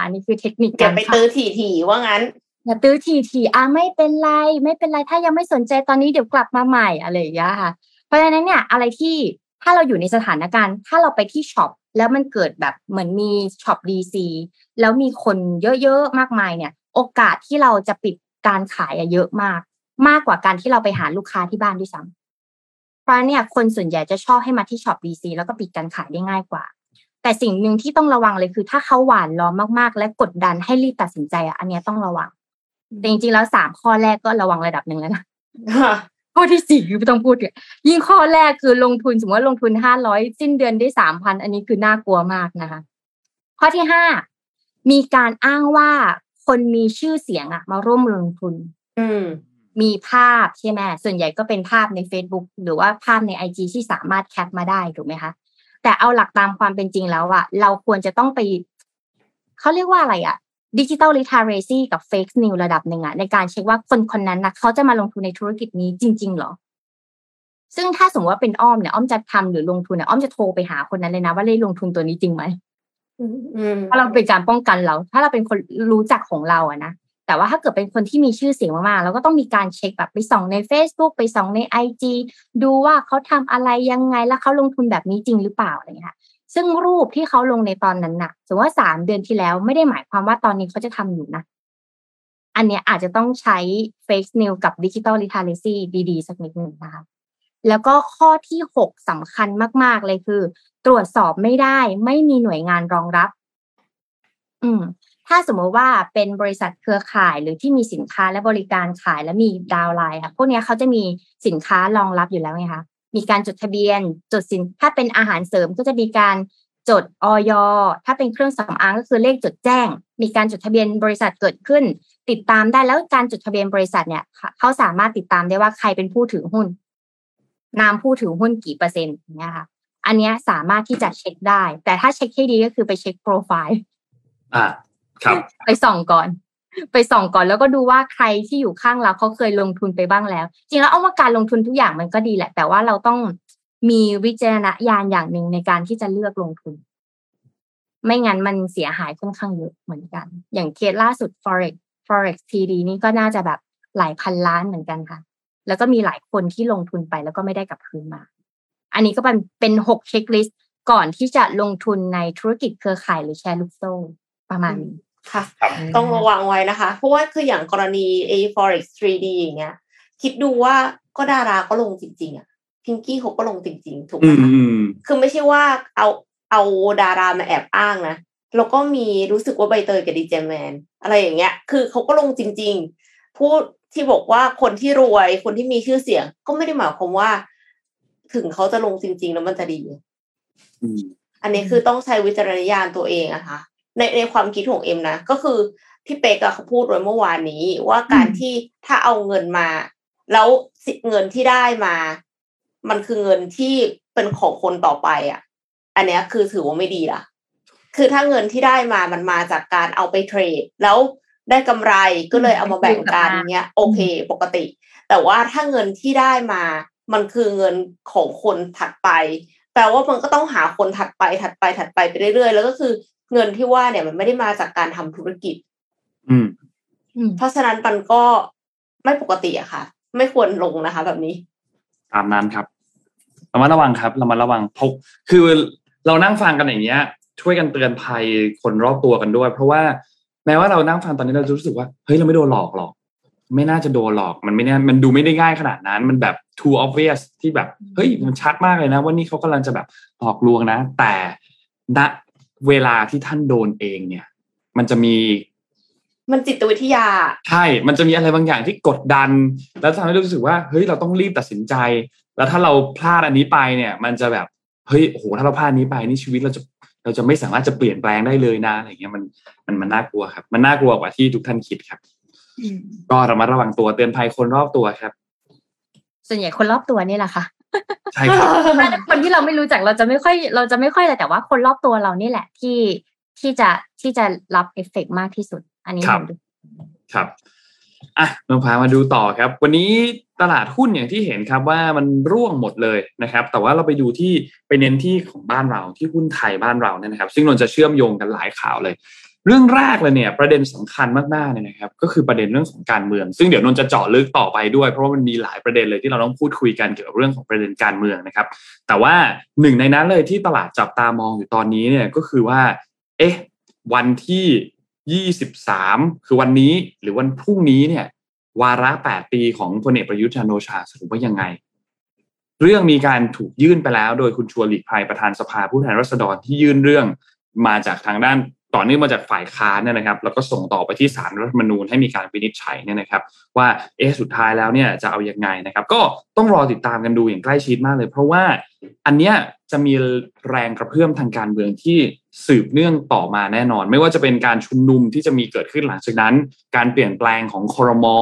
อันนี้คือเทคนิคอย่าไปเข้าตื้อถี่ๆว่างั้นอย่าตื้อทีทีอะไม่เป็นไร ไม่เป็นไรถ้ายังไม่สนใจตอนนี้เดี๋ยวกลับมาใหม่อะไรอย่างเงี้ยค่ะ เพราะฉะนั้นเนี่ยอะไรที่ถ้าเราอยู่ในสถานการณ์ ถ้าเราไปที่ช็อปแล้วมันเกิดแบบเหมือนมีช็อป DC แล้วมีคนเยอะๆมากมายเนี่ย โอกาสที่เราจะปิด การขายอะเยอะมาก มากกว่าการที่เราไปหาลูกค้าที่บ้านด้วยซ้ำเพราะเนี่ยคนส่วนใหญ่จะชอบให้มาที่ช็อป DC แล้วก็ปิดการขายได้ง่ายกว่า แต่สิ่งหนึ่งที่ต้องระวังเลยคือ ถ้าเขาหวานล้อมมากๆ และกดดันให้รีบตัดสินใจอะอันเนี้ยต้องระวังแต่จริงๆแล้วสามข้อแรกก็ระวังระดับหนึ่งแล้วนะข้อที่สี่คือไม่ต้องพูดเลยยิ่งข้อแรกคือลงทุนสมมติว่าลงทุนห้าร้อยสิ้นเดือนได้สามพันอันนี้คือน่ากลัวมากนะคะ ข้อที่ห้ามีการอ้างว่า คนมีชื่อเสียงอะมาร่วมลงทุน อืมมีภาพใช่ไหมส่วนใหญ่ก็เป็นภาพใน Facebook หรือว่าภาพใน IG ที่สามารถแคปมาได้ถูกไหมคะแต่เอาหลักตามความเป็นจริงแล้วอะเราควรจะต้องไปเขาเรียกว่าอะไรอะดิจิ t a ล l ิ t า r a c y กับเฟก e นิวระดับหนึ่งอะในการเช็คว่าคนคนนั้นนะเขาจะมาลงทุนในธุรกิจนี้จริงๆเหรอ ซึ่งถ้าสมมติว่าเป็นอ้อมเนี่ยอ้อมจะทำหรือลงทุนเนี่ยอ้อมจะโทรไปหาคนนั้นเลยนะว่าได้ลงทุนตัวนี้จริงไหมอืมอืม ถ้าเราเป็นการป้องกันเรา ถ้าเราเป็นคนรู้จักของเราอะนะแต่ว่าถ้าเกิดเป็นคนที่มีชื่อเสียงมากๆเราก็ต้องมีการเช็คแบบไปส่องใน Facebook ไปส่องใน IG ดูว่าเขาทำอะไรยังไงแล้วเขาลงทุนแบบนี้จริงหรือเปล่าอะไรอย่างเงี้ยค่ะซึ่งรูปที่เขาลงในตอนนั้นน่ะสมมติว่าสามเดือนที่แล้วไม่ได้หมายความว่าตอนนี้เขาจะทำอยู่นะอันเนี้ยอาจจะต้องใช้ fake news กับ digital literacy ดีๆ สักนิดหนึ่งนะคะ แล้วก็ข้อที่หกสำคัญมาก ๆ เลยคือ ตรวจสอบไม่ได้ ไม่มีหน่วยงานรองรับ อืม ถ้าสมมติว่าเป็นบริษัทเครือข่ายหรือที่มีสินค้าและบริการขายและมีดาวไลน์ค่ะพวกนี้เขาจะมีสินค้ารองรับอยู่แล้วไงคะมีการจดทะเบียน จดสินถ้าเป็นอาหารเสริมก็จะมีการจดออยถ้าเป็นเครื่องสำอางก็คือเลขจดแจ้ง มีการจดทะเบียนบริษัทเกิดขึ้น ติดตามได้แล้วการจดทะเบียนบริษัทเนี่ยเขาสามารถติดตามได้ว่าใครเป็นผู้ถือหุ้น นามผู้ถือหุ้นกี่เปอร์เซ็นต์อย่างเนี่ยค่ะ อันเนี้ยสามารถที่จะเช็คได้ แต่ถ้าเช็คให้ดีก็คือไปเช็คโปรไฟล์อ่าครับ ไปส่องก่อน ไปส่องก่อนแล้วก็ดูว่าใครที่อยู่ข้างเราเขาเคยลงทุนไปบ้างแล้ว จริงแล้วเอาว่าการลงทุนทุกอย่างมันก็ดีแหละ แต่ว่าเราต้องมีวิจารณญาณอย่างหนึ่งในการที่จะเลือกลงทุน ไม่งั้นมันเสียหายค่อนข้างเยอะเหมือนกัน อย่างเคสล่าสุด forex forex TD นี่ก็น่าจะแบบหลายพันล้านเหมือนกันค่ะ แล้วก็มีหลายคนที่ลงทุนไปแล้วก็ไม่ได้กลับคืนมา อันนี้ก็เป็นเป็นหกเช็คลิสต์ก่อนที่จะลงทุนในธุรกิจเครือข่ายหรือแชร์ลูกโซ่ประมาณนี้ค่ะครับต้องระวังไว้นะคะ เพราะว่าคืออย่างกรณี a forex 3D อย่างเงี้ย คิดดูว่าก็ดาราก็ลงจริงๆอะพิงกี้เขาก็ลงจริงๆ ถูกไหอืมมคะอืมคือไม่ใช่ว่าเอาเอาดารามาแอบอ้างนะ แล้วก็มีรู้สึกว่าใบเตยกับดีเจแมนอะไรอย่างเงี้ย คือเขาก็ลงจริง ๆ พูด ที่บอกว่าคนที่รวยคนที่มีชื่อเสียง ก็ไม่ได้หมายความว่า ถึงเขาจะลงจริง ๆ แล้วมันจะดีอืมอันนี้คือต้องใช้วิจารณญาณตัวเองอะค่ะในในความคิดของเอ็มนะก็คือพี่เป๊กอะเขาพูดไว้เมื่อวานนี้ ว่าการที่ถ้าเอาเงินมา แล้วสิเงินที่ได้มา มันคือเงินที่เป็นของคนต่อไปอะอันเนี้ยคือถือว่าไม่ดีละคือถ้าเงินที่ได้มามันมาจากการเอาไปเทรด แล้ว ได้กำไรก็เลยเอามาแบ่งกันเนี้ยโอเคปกติ แต่ว่าถ้าเงินที่ได้มา มันคือเงินของคนถัดไป แปลว่ามันก็ต้องหาคนถัดไปถัดไปถัดไปไปเรื่อยๆ แล้วก็คือเงินที่ว่าเนี่ยมันไม่ได้มาจากการทำธุรกิจอืมอืมเพราะฉะนั้นมันก็ไม่ปกติอะค่ะ ไม่ควรลงนะคะ แบบนี้ ตามนั้นครับระมัดระวังครับระมัดระวังพกคือเรานั่งฟังกันอย่างเงี้ย ช่วยกันเตือนภัยคนรอบตัวกันด้วย เพราะว่า แม้ว่าเรานั่งฟังตอนนี้เราจะรู้สึกว่าเฮ้ยเราไม่โดนหลอกหรอก ไม่น่าจะโดนหลอกมันไม่น่ามันดูไม่ได้ง่ายขนาดนั้น มันแบบ too obvious ที่แบบเฮ้ยมันชัดมากเลยนะ ว่านี่เขากำลังจะแบบหลอกลวงนะ แต่ณเวลาที่ท่านโดนเองเนี่ย มันจะมีมันจิตวิทยา ใช่ มันจะมีอะไรบางอย่างที่กดดัน แล้วทำให้รู้สึกว่าเฮ้ยเราต้องรีบตัดสินใจ แล้วถ้าเราพลาดอันนี้ไปเนี่ย มันจะแบบเฮ้ยโอ้โหถ้าเราพลาดอันนี้ไปนี่ชีวิตเราจะ เราจะไม่สามารถจะเปลี่ยนแปลงได้เลยนะอะไรเงี้ยมันมันมันน่ากลัวครับ มันน่ากลัวกว่าที่ทุกท่านคิดครับก็ระมัดระวังตัวเตือนภัยคนรอบตัวครับ ส่วนใหญ่คนรอบตัวนี่แหละค่ะใช่ครับถ้าคนที่เราไม่รู้จักเราจะไม่ค่อย เราจะไม่ค่อยเลยแต่ว่าคนรอบตัวเรานี่แหละที่ที่จะที่จะรับเอฟเฟกต์มากที่สุด อันนี้ครับเห็นด้วยครับ อะน้องพามาดูต่อครับ วันนี้ตลาดหุ้นอย่างที่เห็นครับว่ามันร่วงหมดเลยนะครับ แต่ว่าเราไปดูที่ไปเน้นที่ของบ้านเราที่หุ้นไทยบ้านเราเนี่ยนะครับ ซึ่งเราจะเชื่อมโยงกันหลายข่าวเลย เรื่องแรกเลยเนี่ย ประเด็นสำคัญมากๆเลยนะครับ ก็คือประเด็นเรื่องของการเมือง ซึ่งเดี๋ยวนนท์จะเจาะลึกต่อไปด้วย เพราะว่ามันมีหลายประเด็นเลยที่เราต้องพูดคุยกันเกี่ยวกับเรื่องของประเด็นการเมืองนะครับ แต่ว่าหนึ่งในนั้นเลยที่ตลาดจับตามองอยู่ตอนนี้เนี่ยก็คือว่า เอ๊ะ วันที่ 23 คือวันนี้หรือวันพรุ่งนี้เนี่ย วาระ 8 ปีของพลเอกประยุทธ์จันโอชาสรุปว่ายังไง เรื่องมีการถูกยื่นไปแล้ว โดยคุณชวนหลีกภัยประธานสภาผู้แทนราษฎรที่ยื่นเรื่องมาจากทางด้าน ต่อเนื่องมาจากฝ่ายค้านเนี่ยนะครับ แล้วก็ส่งต่อไปที่ศาลรัฐธรรมนูญให้มีการวินิจฉัยเนี่ยนะครับ ว่าเอะสุดท้ายแล้วเนี่ยจะเอาอยังไงนะครับ ก็ต้องรอติดตามกันดูอย่างใกล้ชิดมากเลย เพราะว่าอันเนี้ยจะมีแรงกระเพื่อมทางการเมืองที่สืบเนื่องต่อมาแน่นอน ไม่ว่าจะเป็นการชุมนุมที่จะมีเกิดขึ้นหลังจากนั้น การเปลี่ยนแปลงของคอรมอ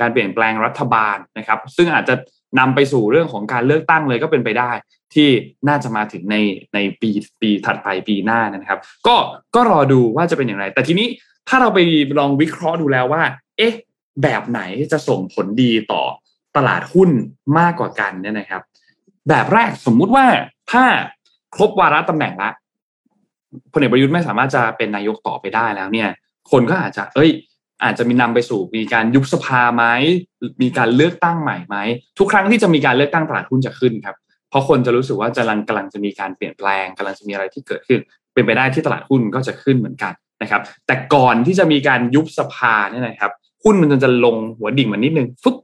การเปลี่ยนแปลงรัฐบาลนะครับ ซึ่งอาจจะ นำไปสู่เรื่องของการเลือกตั้งเลยก็เป็นไปได้ ที่น่าจะมาถึงในในปีปีถัดไปปีหน้านะครับ ก็ก็รอดูว่าจะเป็นอย่างไร แต่ทีนี้ถ้าเราไปลองวิเคราะห์ดูแล้วว่า เอ๊ะ แบบไหนจะส่งผลดีต่อตลาดหุ้นมากกว่ากันเนี่ยนะครับ แบบแรกสมมุติว่าถ้าครบวาระตำแหน่งละพลเอกประยุทธ์ไม่สามารถจะเป็นนายกต่อไปได้แล้วเนี่ย คนก็อาจจะ เอ้ย อาจจะมีนำไปสู่มีการยุบสภาไหมมีการเลือกตั้งใหม่ไหมทุกครั้งที่จะมีการเลือกตั้งตลาดหุ้นจะขึ้นครับ เพราะคนจะรู้สึกว่าจะกำลังกำลังจะมีการเปลี่ยนแปลงกำลังจะมีอะไรที่เกิดขึ้น เป็นไปได้ที่ตลาดหุ้นก็จะขึ้นเหมือนกันนะครับ แต่ก่อนที่จะมีการยุบสภาเนี่ยนะครับหุ้นมันจะลงหัวดิ่งมันนิดนึงฟึ๊บ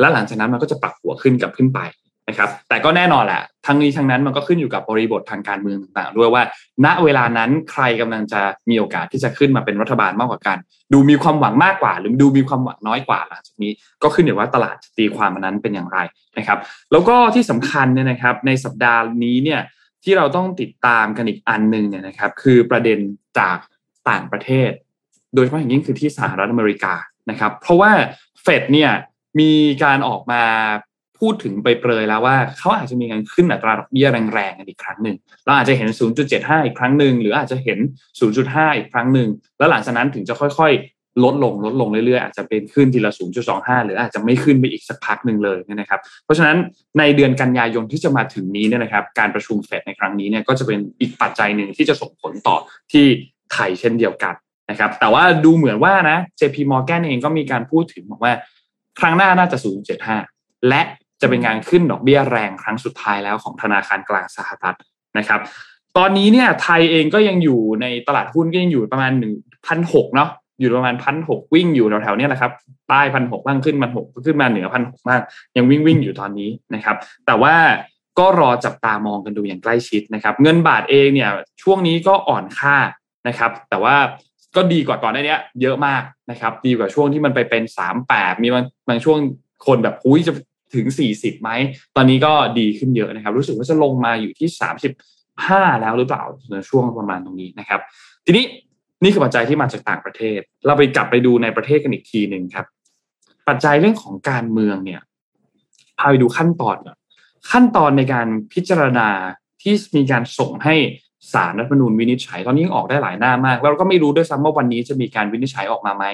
แล้วหลังจากนั้นมันก็จะปรับหัวขึ้นกลับขึ้นไป นะครับแต่ก็แน่นอนแหละทั้งนี้ทั้งนั้นมันก็ขึ้นอยู่กับบริบททางการเมืองต่าง ๆ ด้วยว่า ณเวลานั้นใครกำลังจะมีโอกาสที่จะขึ้นมาเป็นรัฐบาลมากกว่ากัน ดูมีความหวังมากกว่า หรือดูมีความหวังน้อยกว่าหลังจากนี้ ก็ขึ้นอยู่ว่าตลาดจะตีความมันนั้นเป็นอย่างไรนะครับ แล้วก็ที่สำคัญเนี่ยนะครับ ในสัปดาห์นี้เนี่ยที่เราต้องติดตามกันอีกอันหนึ่งเนี่ยนะครับ คือประเด็นจากต่างประเทศ โดยเฉพาะอย่างยิ่งคือที่สหรัฐอเมริกานะครับ เพราะว่าเฟดเนี่ยมีการออกมา พูดถึงไปเปรยแล้วว่าเขาอาจจะมีการขึ้นอัตราดอกเบี้ยแรงๆกันอีกครั้งหนึ่งเราอาจจะเห็น 0.75 อีกครั้งหนึ่งหรืออาจจะเห็น 0.5 อีกครั้งหนึ่งแล้วหลังจากนั้นถึงจะค่อยๆ ลดลงลดลงเรื่อยๆ อาจจะเป็นขึ้นทีละ 0.25 หรืออาจจะไม่ขึ้นไปอีกสักพักหนึ่งเลยนะครับ เพราะฉะนั้นในเดือนกันยายนที่จะมาถึงนี้เนี่ยนะครับ การประชุมเฟดในครั้งนี้เนี่ยก็จะเป็นอีกปัจจัยหนึ่งที่จะส่งผลต่อที่ไทยเช่นเดียวกันนะครับแต่ว่าดูเหมือนว่านะ JP Morgan เองก็มีการพูดถึงบอกว่า ครั้งหน้าน่าจะ 0.75 และ จะเป็นการขึ้นดอกเบี้ยแรงครั้งสุดท้ายแล้วของธนาคารกลางสหรัฐนะครับ ตอนนี้เนี่ยไทยเองก็ยังอยู่ในตลาดหุ้นก็ยังอยู่ประมาณ1,600เนาะอยู่ประมาณพันหกวิ่งอยู่แถวๆนี้แหละครับใต้พันหกบ้างขึ้นพันหกขึ้นมาเหนือพันหกบ้างยังวิ่งวิ่งอยู่ตอนนี้นะครับ แต่ว่าก็รอจับตามองกันดูอย่างใกล้ชิดนะครับ เงินบาทเองเนี่ยช่วงนี้ก็อ่อนค่านะครับ แต่ว่าก็ดีกว่าก่อนหน้านี้เยอะมากนะครับ ดีกว่าช่วงที่มันไปเป็นสามแปดมีบางบางช่วงคนแบบหุ้ยจะ ถึงสี่สิบไหม ตอนนี้ก็ดีขึ้นเยอะนะครับ รู้สึกว่าจะลงมาอยู่ที่สามสิบห้าแล้วหรือเปล่าในช่วงประมาณตรงนี้นะครับ ทีนี้นี่คือปัจจัยที่มาจากต่างประเทศ เราไปกลับไปดูในประเทศกันอีกทีหนึ่งครับ ปัจจัยเรื่องของการเมืองเนี่ยพาไปดูขั้นตอนขั้นตอนในการพิจารณาที่มีการส่งให้สารรัฐมนูญวินิจฉัย ตอนนี้ออกได้หลายหน้ามาก แล้วก็ไม่รู้ด้วยซ้ำว่าวันนี้จะมีการวินิจฉัยออกมาไหม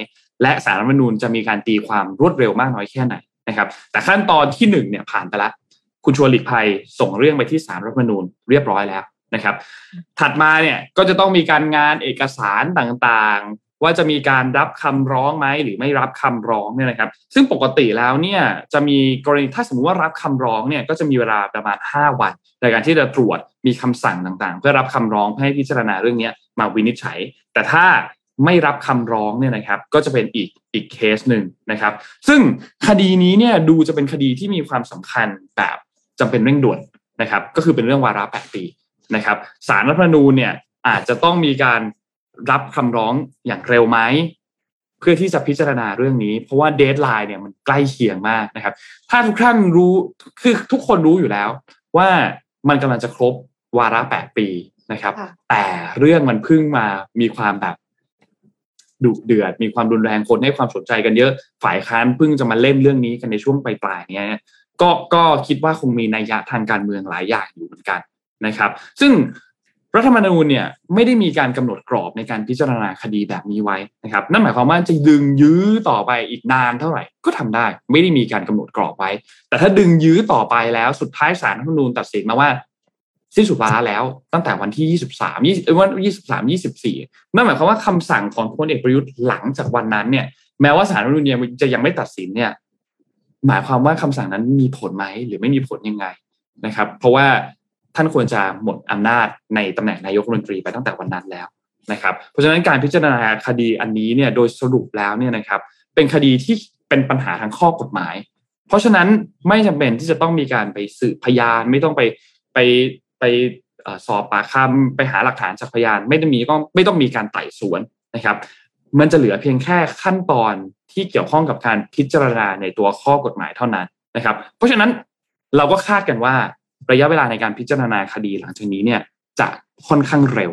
และสารรัฐมนูญจะมีการตีความรวดเร็วมากน้อยแค่ไหน นะครับแต่ขั้นตอนที่หนึ่งเนี่ยผ่านไปแล้วคุณชวนหลีกภัยส่งเรื่องไปที่สารรัฐมนูญเรียบร้อยแล้วนะครับ ถัดมาเนี่ยก็จะต้องมีการงานเอกสารต่างๆ ว่าจะมีการรับคำร้องไหมหรือไม่รับคำร้องเนี่ยนะครับ ซึ่งปกติแล้วเนี่ยจะมีกรณีถ้าสมมติว่ารับคำร้องเนี่ยก็จะมีเวลาประมาณ 5 วันในการที่จะตรวจมีคำสั่งต่างๆ เพื่อรับคำร้องให้พิจารณาเรื่องนี้มาวินิจฉัย แต่ถ้า ไม่รับคำร้องเนี่ยนะครับ ก็จะเป็นอีกอีกเคสหนึ่งนะครับ ซึ่งคดีนี้เนี่ยดูจะเป็นคดีที่มีความสำคัญแบบจำเป็นเร่งด่วนนะครับ ก็คือเป็นเรื่องวาระ8ปีนะครับสารรัฐธรรมนูญเนี่ยอาจจะต้องมีการรับคำร้องอย่างเร็วไหมเพื่อที่จะพิจารณาเรื่องนี้ เพราะว่าเดทไลน์เนี่ยมันใกล้เคียงมากนะครับ ถ้าทุกท่านรู้คือทุกคนรู้อยู่แล้ว ว่ามันกำลังจะครบวาระแปดปีนะครับ แต่เรื่องมันเพิ่งมามีความแบบ ดุเดือด มีความรุนแรงคนให้ความสนใจกันเยอะ ฝ่ายค้านเพิ่งจะมาเล่นเรื่องนี้กันในช่วงปลายๆเนี้ยก็ก็คิดว่าคงมีนัยยะทางการเมืองหลายอย่างอยู่เหมือนกันนะครับ ซึ่งรัฐธรรมนูญเนี่ยไม่ได้มีการกำหนดกรอบในการพิจารณาคดีแบบนี้ไว้นะครับ นั่นหมายความว่าจะดึงยื้อต่อไปอีกนานเท่าไหร่ก็ทำได้ ไม่ได้มีการกำหนดกรอบไว้ แต่ถ้าดึงยื้อต่อไปแล้วสุดท้ายศาลรัฐธรรมนูญตัดสินมาว่า สิ้นสุดวาระแล้ว ตั้งแต่วันที่ 23 20วัน23 24 นั่นหมายความว่าคำสั่งของพลเอกประยุทธ์หลังจากวันนั้นเนี่ย แม้ว่าศาลรัฐธรรมนูญจะยังไม่ตัดสินเนี่ย หมายความว่าคำสั่งนั้นมีผลไหมหรือไม่มีผลยังไงนะครับ เพราะว่าท่านควรจะหมดอำนาจในตำแหน่งนายกรัฐมนตรีไปตั้งแต่วันนั้นแล้วนะครับ เพราะฉะนั้นการพิจารณาคดีอันนี้เนี่ยโดยสรุปแล้วเนี่ยนะครับ เป็นคดีที่เป็นปัญหาทางข้อกฎหมาย เพราะฉะนั้นไม่จำเป็นที่จะต้องมีการไปสืบพยานไม่ต้องไปไป ไปสอบปากคำไปหาหลักฐานจากพยาน ไม่ต้องมีก็ไม่ต้องมีการไต่สวนนะครับ มันจะเหลือเพียงแค่ขั้นตอนที่เกี่ยวข้องกับการพิจารณาในตัวข้อกฎหมายเท่านั้นนะครับ เพราะฉะนั้นเราก็คาดกันว่าระยะเวลาในการพิจารณาคดีหลังจากนี้เนี่ยจะค่อนข้างเร็ว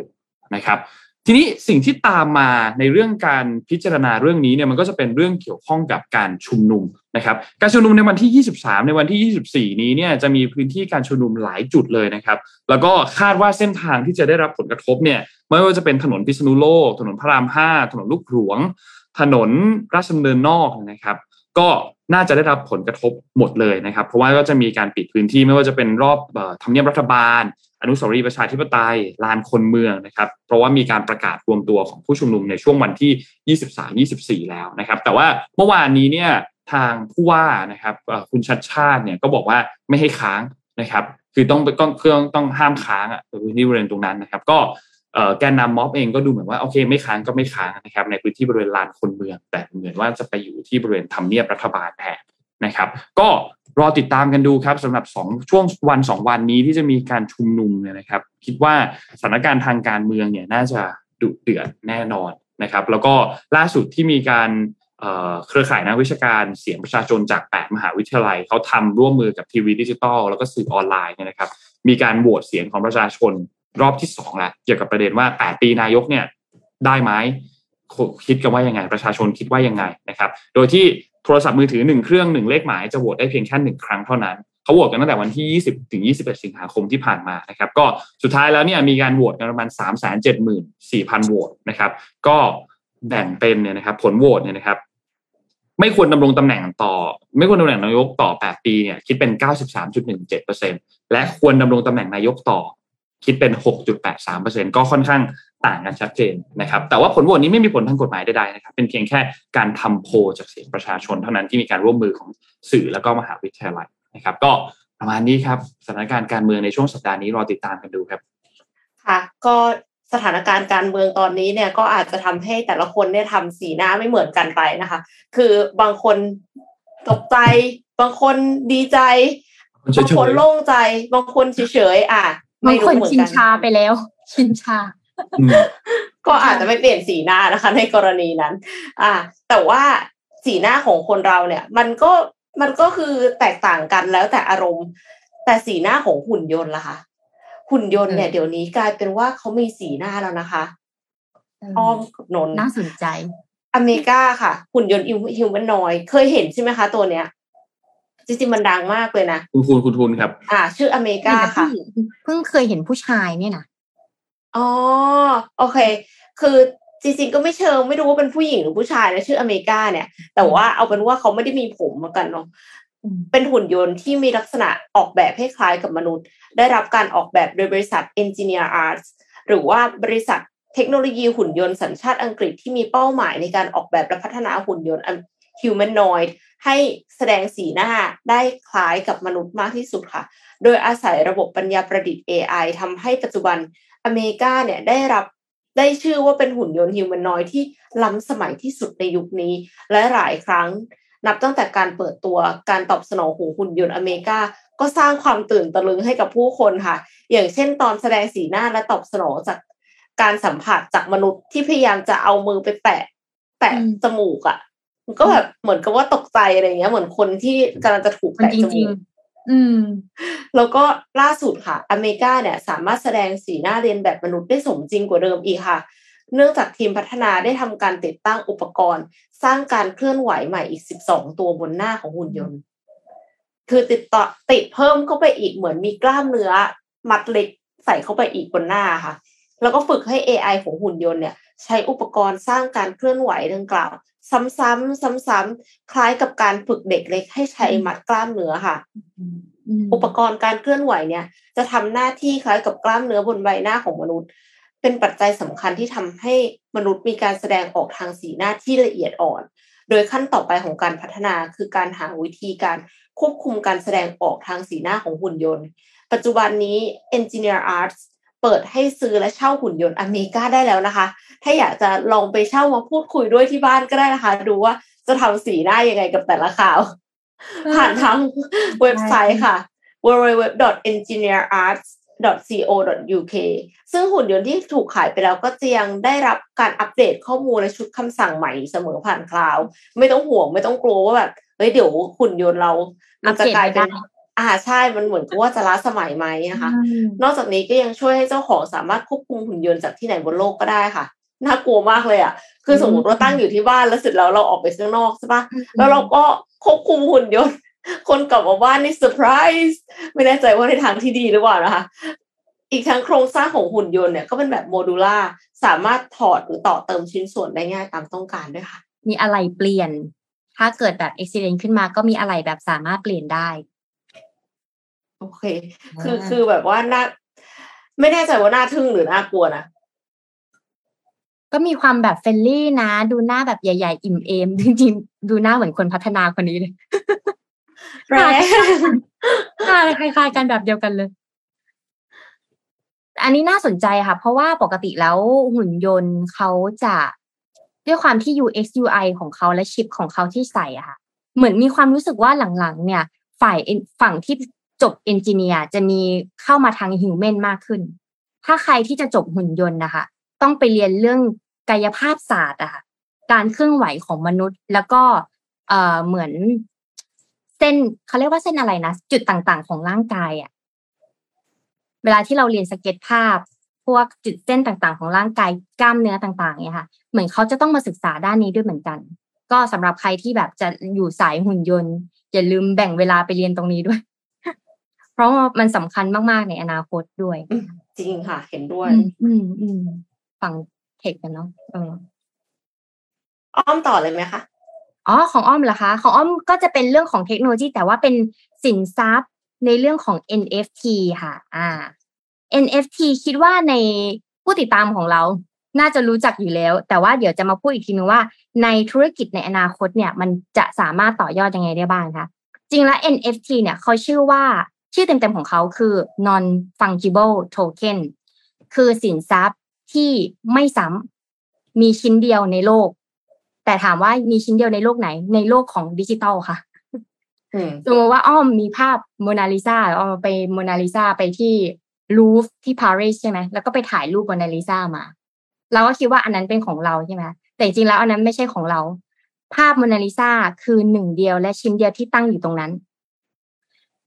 นะครับ ทีนี้สิ่งที่ตามมาในเรื่องการพิจารณาเรื่องนี้เนี่ยมันก็จะเป็นเรื่องเกี่ยวข้องกับการชุมนุมนะครับ การชุมนุมในวันที่ 23 ในวันที่ 24 นี้เนี่ยจะมีพื้นที่การชุมนุมหลายจุดเลยนะครับ แล้วก็คาดว่าเส้นทางที่จะได้รับผลกระทบเนี่ยไม่ว่าจะเป็นถนนพิษณุโลก ถนนพระราม 5 ถนนลูกหลวง ถนนราชดำเนินนอกนะครับ ก็น่าจะได้รับผลกระทบหมดเลยนะครับ เพราะว่าก็จะมีการปิดพื้นที่ไม่ว่าจะเป็นรอบทำเนียบรัฐบาล อนุสาวรีย์ประชาธิปไตยลานคนเมืองนะครับ เพราะว่ามีการประกาศรวมตัวของผู้ชุมนุมในช่วงวันที่ 23-24 แล้วนะครับ แต่ว่าเมื่อวานนี้เนี่ยทางผู้ว่านะครับคุณชัดชาติเนี่ยก็บอกว่าไม่ให้ค้างนะครับ คือต้องต้องเครื่องต้องห้ามค้างอะพื้นที่บริเวณตรงนั้นนะครับ ก็แกนนำม็อบเองก็ดูเหมือนว่าโอเคไม่ค้างก็ไม่ค้างนะครับในพื้นที่บริเวณลานคนเมือง แต่เหมือนว่าจะไปอยู่ที่บริเวณทำเนียบรัฐบาลแทน นะครับ ก็รอติดตามกันดูครับสำหรับสองช่วงวันสองวันนี้ที่จะมีการชุมนุมเนี่ยนะครับ คิดว่าสถานการณ์ทางการเมืองเนี่ยน่าจะดุเดือดแน่นอนนะครับ แล้วก็ล่าสุดที่มีการเครือข่ายนักวิชาการเสียงประชาชนจาก 8 มหาวิทยาลัย เขาทำร่วมมือกับทีวีดิจิตอลแล้วก็สื่อออนไลน์เนี่ยนะครับ มีการโหวตเสียงของประชาชนรอบที่สองแล้วเกี่ยวกับประเด็นว่าแปดปีนายกเนี่ยได้ไหมคิดกันว่ายังไง ประชาชนคิดว่ายังไงนะครับ โดยที่ โทรศัพท์มือถือหนึ่งเครื่องหนึ่งเลขหมายจะโหวตได้เพียงแค่หนึ่งครั้งเท่านั้นเขาโหวตกันตั้งแต่วันที่ 20 ถึง 21 สิงหาคมที่ผ่านมานะครับ ก็สุดท้ายแล้วเนี่ยมีการโหวตกันประมาณ 3 7 4 0 0 0โหวตนะครับ ก็แบ่งเป็นเนี่ยนะครับ ผลโหวตเนี่ยนะครับ ไม่ควรดำรงตำแหน่งต่อ ไม่ควรดำรงตำแหน่งนายกต่อ 8 ปีเนี่ยคิดเป็น 93.17%และควรดำรงตำแหน่งนายกต่อคิดเป็น 6.83%ก็ค่อนข้าง ต่างกันชัดเจนนะครับ แต่ว่าผลโหวตนี้ไม่มีผลทางกฎหมายใดๆนะครับ เป็นเพียงแค่การทำโพจากเสียงประชาชนเท่านั้นที่มีการร่วมมือของสื่อแล้วก็มหาวิทยาลัยนะครับ ก็ประมาณนี้ครับสถานการณ์การเมืองในช่วงสัปดาห์นี้รอติดตามกันดูครับ ค่ะ ก็สถานการณ์การเมืองตอนนี้เนี่ยก็อาจจะทำให้แต่ละคนเนี่ยทำสีหน้าไม่เหมือนกันไปนะคะ คือบางคนตกใจ บางคนดีใจเฉบางคนยโล่งใจ บางคนเฉยๆอะบางไม่ครู้นเหมือนชินกันชาไปแล้ว ชินชาๆอืม ก็อาจจะไม่เปลี่ยนสีหน้านะคะ ในกรณีนั้น อ่า แต่ว่าสีหน้าของคนเราเนี่ย มันก็มันก็คือแตกต่างกันแล้วแต่อารมณ์ แต่สีหน้าของหุ่นยนต์ล่ะคะหุ่นยนต์เนี่ยเออเดี๋ยวนี้กลายเป็นว่าเขามีสีหน้าแล้วนะคะอ้อมกับนนท์น่าสนใจ อเมริกาค่ะ หุ่นยนต์ฮิวแมนนอยเคยเห็นใช่ไหมคะ ตัวเนี้ยจริงๆมันดังมากเลยนะ คุณคุณคุณทุนครับ อ่า ชื่ออเมริกาค่ะเพิ่งเคยเห็นผู้ชายเนี่ยนะ อ๋อโอเค คือจริงๆก็ไม่เชิงไม่รู้ว่าเป็นผู้หญิงหรือผู้ชายนะชื่ออเมริกาเนี่ย แต่ว่าเอาเป็นว่าเขาไม่ได้มีผมเหมือนกันเนาะอืมเป็นหุ่นยนต์ที่มีลักษณะออกแบบให้คล้ายกับมนุษย์ ได้รับการออกแบบโดยบริษัท Engineer Arts หรือว่าบริษัทเทคโนโลยีหุ่นยนต์สัญชาติอังกฤษที่มีเป้าหมายในการออกแบบและพัฒนาหุ่นยนต์ humanoid ให้แสดงสีหน้าได้คล้ายกับมนุษย์มากที่สุดค่ะ โดยอาศัยระบบปัญญาประดิษฐ์ AI ทำให้ปัจจุบัน อเมริกาเนี่ยได้รับได้ชื่อว่าเป็นหุ่นยนต์ฮิวแมนนอยที่ล้ำสมัยที่สุดในยุคนี้ และหลายครั้งนับตั้งแต่การเปิดตัวการตอบสนองของหุ่นยนต์อเมริกา ก็สร้างความตื่นตะลึงให้กับผู้คนค่ะ อย่างเช่นตอนแสดงสีหน้าและตอบสนองจากการสัมผัสจากมนุษย์ที่พยายามจะเอามือไปแตะแตะอืมจมูกอะ่ะมันก็แบบเหมือนกับว่าตกใจอะไรเงี้ย เหมือนคนที่กำลังจะถูกมันแตะจจริมูงกๆ อืม แล้วก็ล่าสุดค่ะ อเมริกาเนี่ย สามารถแสดงสีหน้าเรียนแบบมนุษย์ได้สมจริงกว่าเดิมอีกค่ะ เนื่องจากทีมพัฒนาได้ทำการติดตั้งอุปกรณ์ สร้างการเคลื่อนไหวใหม่อีก 12 ตัวบนหน้าของหุ่นยนต์ คือติดต่อติดเพิ่มเข้าไปอีกเหมือนมีกล้ามเนื้อ มัดเล็กใส่เข้าไปอีกบนหน้าค่ะ แล้วก็ฝึกให้ AI ของหุ่นยนต์เนี่ย ใช้อุปกรณ์สร้างการเคลื่อนไหวดังกล่าว ซ้ำๆซ้ำๆคล้ายกับการฝึกเด็กเล็กให้ใช้มัดกล้ามเนื้อค่ะ อุปกรณ์การเคลื่อนไหวเนี่ย จะทำหน้าที่คล้ายกับกล้ามเนื้อบนใบหน้าของมนุษย์ เป็นปัจจัยสำคัญที่ทำให้มนุษย์มีการแสดงออกทางสีหน้าที่ละเอียดอ่อน โดยขั้นต่อไปของการพัฒนาคือการหาวิธีการควบคุมการแสดงออกทางสีหน้าของหุ่นยนต์ ปัจจุบันนี้ Engineered Arts เปิดให้ซื้อและเช่าหุ่นยนต์ Ameca ได้แล้วนะคะ ถ้าอยากจะลองไปเช่ามาพูดคุยด้วยที่บ้านก็ได้นะคะ ดูว่าจะทำสีหน้ายังไงกับแต่ละข่าว ผ่านทางเว็บไซต์ค่ะ www.engineeredarts.co.uk ซึ่งหุ่นยนต์ที่ถูกขายไปแล้วก็จะยังได้รับการอัปเดตข้อมูลและชุดคำสั่งใหม่เสมอผ่านคลาวด์ไม่ต้องห่วงไม่ต้องกลัวว่าแบบเฮ้ยเดี๋ยวหุ่นยนต์เรา มันจะกลายเป็น อัปเดตไม่ได้อ่าใช่มันเหมือนกับว่าจะล้าสมัยไหมนะคะ นอกจากนี้ก็ยังช่วยให้เจ้าของสามารถควบคุมหุ่นยนต์จากที่ไหนบนโลกก็ได้ค่ะน่ากลัวมากเลยอะ คือสมมติว่าตั้งอยู่ที่บ้านแล้วเสร็จแล้วเราออกไปข้างนอกใช่ปะแล้วเราก็ควบคุมหุ่นยนต์ คนกลับมาบ้านนี่เซอร์ไพรส์ไม่แน่ใจว่าในทางที่ดีหรือเปล่านะคะ อีกทั้งโครงสร้างของหุ่นยนต์เนี่ยก็เป็นแบบโมดูล่าสามารถถอดหรือต่อเติมชิ้นส่วนได้ง่ายตามต้องการด้วยค่ะ มีอะไรเปลี่ยน ถ้าเกิดแบบอุบัติเหตุขึ้นมาก็มีอะไรแบบสามารถเปลี่ยนได้ โอเค คือคือแบบว่าน่าไม่แน่ใจว่าน่าทึ่งหรือน่ากลัวนะก็มีความแบบ friendly นะ ดูหน้าแบบใหญ่ ๆ อิ่มเอมจริงๆดูหน้าเหมือนคนพัฒนาคนนี้เลยแรงหน้าคล้ายๆกันแบบเดียวกันเลย อันนี้น่าสนใจค่ะ เพราะว่าปกติแล้วหุ่นยนต์เขาจะด้วยความที่ UX UI ของเขาและชิปของเขาที่ใส่อะค่ะ เหมือนมีความรู้สึกว่าหลังๆ เนี่ย ฝ่าย en- ฝั่งที่ จบเอนจิเนียร์จะมีเข้ามาทางฮิวแมนมากขึ้น ถ้าใครที่จะจบหุ่นยนต์นะคะต้องไปเรียนเรื่องกายภาพศาสตร์อะค่ะการเคลื่อนไหวของมนุษย์ แล้วก็เอ่อเหมือนเส้นเขาเรียกว่าเส้นอะไรนะจุดต่างๆ ของร่างกายอะเวลาที่เราเรียนสเก็ตภาพ พวกจุดเส้นต่างๆ ของร่างกายกล้ามเนื้อต่างๆเนี่ยค่ะ เหมือนเขาจะต้องมาศึกษาด้านนี้ด้วยเหมือนกัน ก็สำหรับใครที่แบบจะอยู่สายหุ่นยนต์ อย่าลืมแบ่งเวลาไปเรียนตรงนี้ด้วย เพราะว่ามันสำคัญมากๆในอนาคตด้วย จริงค่ะ เห็นด้วยอืมอืมอืมฝั่งเทคกันเนาะเอออ้อมต่อเลยไหมคะอ๋อของอ้อมเหรอคะ ของอ้อมก็จะเป็นเรื่องของเทคโนโลยี แต่ว่าเป็นสินทรัพย์ในเรื่องของ NFT ค่ะ อ่า NFT คิดว่าในผู้ติดตามของเรา น่าจะรู้จักอยู่แล้ว แต่ว่าเดี๋ยวจะมาพูดอีกทีนึงว่า ในธุรกิจในอนาคตเนี่ย มันจะสามารถต่อยอดยังไงได้บ้างคะ จริงแล้ว NFT เนี่ยเขาชื่อว่า ชื่อเต็มๆของเขาคือ non fungible token คือสินทรัพย์ที่ไม่ซ้ำมีชิ้นเดียวในโลก แต่ถามว่ามีชิ้นเดียวในโลกไหน ในโลกของดิจิตอลค่ะอืมสมมติว่าอ้อมมีภาพโมนาลิซาอ้อมไปโมนาลิซาไปที่ลูฟที่ปารีสใช่ไหมแล้วก็ไปถ่ายรูปโมนาลิซามา เราก็คิดว่าอันนั้นเป็นของเราใช่ไหมแต่จริงๆแล้วอันนั้นไม่ใช่ของเรา ภาพโมนาลิซาคือหนึ่งเดียวและชิ้นเดียวที่ตั้งอยู่ตรงนั้น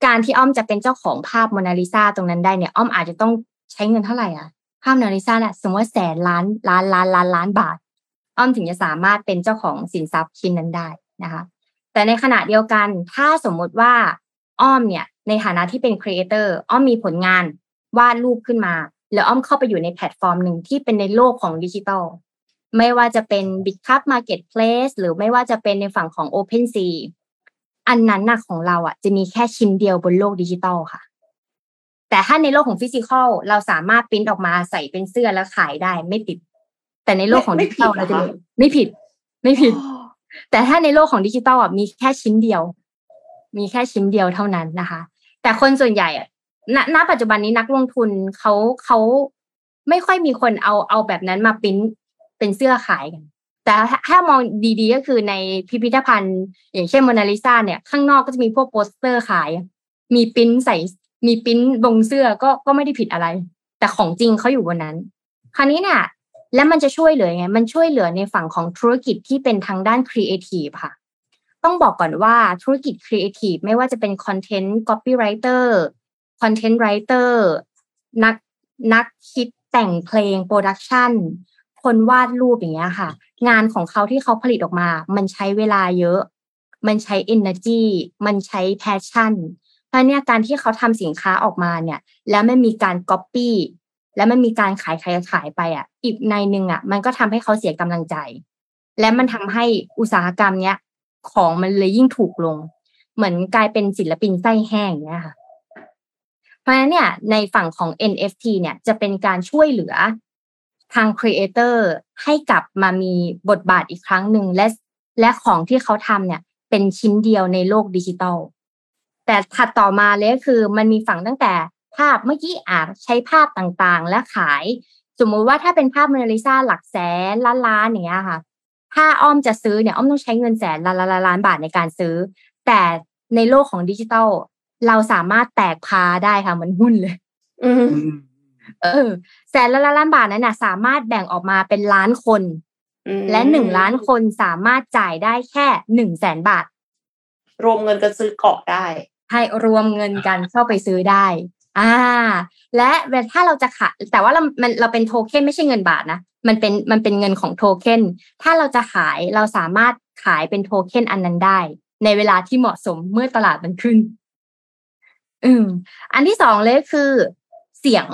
การที่อ้อมจะเป็นเจ้าของภาพโมนาลิซาตรงนั้นได้เนี่ยอ้อมอาจจะต้องใช้เงินเท่าไหร่อะภาพโมนาลิซาน่ะสมมติว่าแสนล้านล้านล้านล้านล้านบาท อ้อมถึงจะสามารถเป็นเจ้าของสินทรัพย์ชิ้นนั้นได้นะคะ แต่ในขณะเดียวกันถ้าสมมติว่าอ้อมเนี่ยในฐานะที่เป็น creator อ้อมมีผลงานวาดรูปขึ้นมา แล้วอ้อมเข้าไปอยู่ในแพลตฟอร์มหนึ่งที่เป็นในโลกของดิจิทัลไม่ว่าจะเป็น Bitkub Marketplace หรือไม่ว่าจะเป็นในฝั่งของ OpenSea อันนั้นน่ะของเราอะ จะมีแค่ชิ้นเดียวบนโลกดิจิทัลค่ะ แต่ถ้าในโลกของ physical เราสามารถปริ้นออกมาใส่เป็นเสื้อแล้วขายได้ไม่ติด แต่ในโลกของไม่ดิจิทัลไม่ผิดเราจะเหรอมีคะไม่ผิด ไม่ผิด แต่ถ้าในโลกของดิจิตอลอะมีแค่ชิ้นเดียว มีแค่ชิ้นเดียวเท่านั้นนะคะ แต่คนส่วนใหญ่อะณณปัจจุบันนี้นักลงทุนเขาเขาไม่ค่อยมีคนเอาเอาแบบนั้นมาปริ้นเป็นเสื้อขายกัน แต่ถ้ามองดีๆก็คือในพิพิธภัณฑ์ อย่างเช่นโมนาลิซาเนี่ย ข้างนอกก็จะมีพวกโปสเตอร์ขาย มีปิ้นใส่มีปิ้นเสื้อก็ก็ไม่ได้ผิดอะไร แต่ของจริงเขาอยู่บนนั้น คราวนี้เนี่ยแล้วมันจะช่วยเหลือไง มันช่วยเหลือในฝั่งของธุรกิจที่เป็นทางด้านครีเอทีฟค่ะ ต้องบอกก่อนว่าธุรกิจครีเอทีฟไม่ว่าจะเป็น content copywriter content writer นักนักคิดแต่งเพลง production คนวาดรูปอย่างเงี้ยค่ะ งานของเขาที่เขาผลิตออกมา มันใช้เวลาเยอะ มันใช้ energy มันใช้ passion เพราะเนี่ยการที่เขาทำสินค้าออกมาเนี่ย แล้วมันมีการ copy แล้วมันมีการขายขายขายไปอะ อีกในหนึ่งอะ มันก็ทำให้เขาเสียกำลังใจ และมันทำให้อุตสาหกรรมเนี้ยของมันเลยยิ่งถูกลง เหมือนกลายเป็นศิลปินไส้แห้งเนี้ยค่ะเพราะฉะนั้นเนี่ยในฝั่งของ NFT เนี่ยจะเป็นการช่วยเหลือ ทางครีเอเตอร์ให้กลับมามีบทบาทอีกครั้งหนึ่งและและของที่เขาทำเนี่ย เป็นชิ้นเดียวในโลกดิจิตอลแต่ถัดต่อมาเลยคือมันมีฝั่งตั้งแต่ภาพเมื่อกี้อาจใช้ภาพต่างๆ และขาย สมมุติว่าถ้าเป็นภาพโมนาลิซาหลักแสนล้านล้านอย่างเงี้ยค่ะ ถ้าอ้อมจะซื้อเนี่ยอ้อมต้องใช้เงินแสนล้านล้านล้านบาทในการซื้อ แต่ในโลกของดิจิทัลเราสามารถแตกพาได้ค่ะเหมือนหุ้นเลย เออ แสนละล้านบาทนั้นน่ะสามารถแบ่งออกมาเป็นล้านคนอืมและหนึ่งล้านคนสามารถจ่ายได้แค่หนึ่งแสนบาท รวมเงินกันซื้อเกาะได้ให้รวมเงินกันเข้าไปซื้อได้ อ่า และถ้าเราจะขายแต่ว่าเรามันเราเป็นโทเค็นไม่ใช่เงินบาทนะมันเป็นมันเป็นเงินของโทเค็นถ้าเราจะขายเราสามารถขายเป็นโทเค็นอันนั้นได้ ในเวลาที่เหมาะสมเมื่อตลาดมันขึ้น อืม อันที่สองเลยคือ เสียง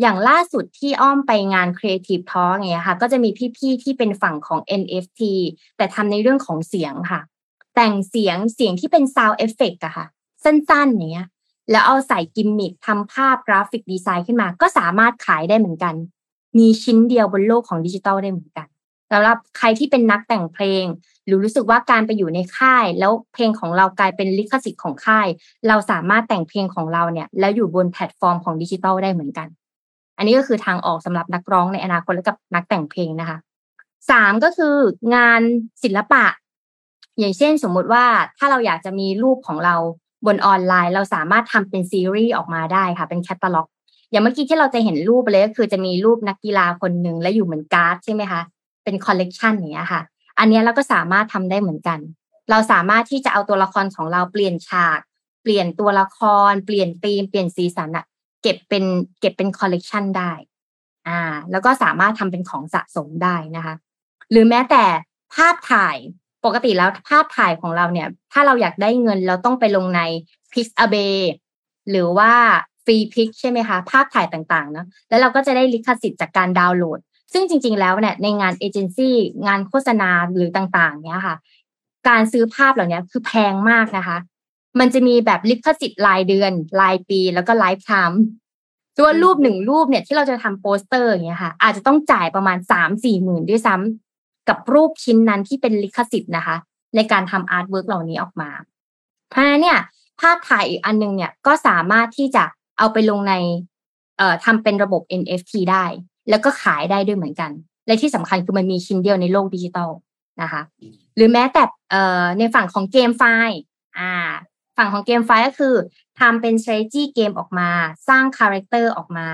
อย่างล่าสุดที่อ้อมไปงาน Creative Talk ไงค่ะ ก็จะมีพี่ๆที่เป็นฝั่งของ NFT แต่ทำในเรื่องของเสียงค่ะ แต่งเสียงเสียงที่เป็น Sound Effect อะค่ะ สั้นๆอย่างเงี้ยแล้วเอาใส่กิมมิคทำภาพกราฟิกดีไซน์ขึ้นมา ก็สามารถขายได้เหมือนกัน มีชิ้นเดียวบนโลกของดิจิทัลได้เหมือนกันสำหรับใครที่เป็นนักแต่งเพลง หรือรู้สึกว่าการไปอยู่ในค่าย แล้วเพลงของเรากลายเป็นลิขสิทธิ์ของค่าย เราสามารถแต่งเพลงของเราเนี่ย แล้วอยู่บนแพลตฟอร์มของดิจิทัลได้เหมือนกัน อันนี้ก็คือทางออกสำหรับนักร้องในอนาคตและกับนักแต่งเพลงนะคะสามก็คืองานศิลปะ อย่างเช่นสมมุติว่าถ้าเราอยากจะมีรูปของเราบนออนไลน์ เราสามารถทำเป็นซีรีส์ออกมาได้ค่ะ เป็นแคตตาล็อก อย่างเมื่อกี้ที่เราจะเห็นรูปไปเลยก็คือจะมีรูปนักกีฬาคนหนึ่งและอยู่เหมือนการ์ดใช่ไหมคะเป็นคอลเลกชันอย่างเงี้ยค่ะ อันนี้เราก็สามารถทำได้เหมือนกัน เราสามารถที่จะเอาตัวละครของเราเปลี่ยนฉาก เปลี่ยนตัวละคร เปลี่ยนธีม เปลี่ยนสีสันอะ เก็บเป็นเก็บเป็นคอลเลกชันได้อ่าแล้วก็สามารถทำเป็นของสะสมได้นะคะ หรือแม้แต่ภาพถ่ายปกติแล้วภาพถ่ายของเราเนี่ย ถ้าเราอยากได้เงินเราต้องไปลงใน Pixabay หรือว่า Freepik ใช่ไหมคะ ภาพถ่ายต่างๆเนอะแล้วเราก็จะได้ลิขสิทธิ์จากการดาวน์โหลด ซึ่งจริง ๆ แล้วเนี่ยในงานเอเจนซี่งานโฆษณาหรือต่างๆ เนี้ยค่ะ การซื้อภาพเหล่านี้คือแพงมากนะคะ มันจะมีแบบลิขสิทธิ์รายเดือน รายปีแล้วก็ lifetime ส่วนรูปหนึ่งรูปเนี่ยที่เราจะทำโปสเตอร์อย่างเงี้ยค่ะ อาจจะต้องจ่ายประมาณสามสี่หมื่นด้วยซ้ำกับรูปชิ้นนั้นที่เป็นลิขสิทธิ์นะคะ ในการทำ artwork เหล่านี้ออกมาเพราะฉะนั้นเนี่ยภาพถ่ายอีกอันนึงเนี่ยก็สามารถที่จะเอาไปลงในเอ่อทำเป็นระบบ NFT ได้ แล้วก็ขายได้ด้วยเหมือนกัน และที่สำคัญคือมันมีชิ้นเดียวในโลกดิจิตอลนะคะ หรือแม้แต่เอ่อในฝั่งของ GameFi อ่า ฝั่งของ GameFi ก็คือทำเป็น strategy เกมออกมา สร้าง character ออกมา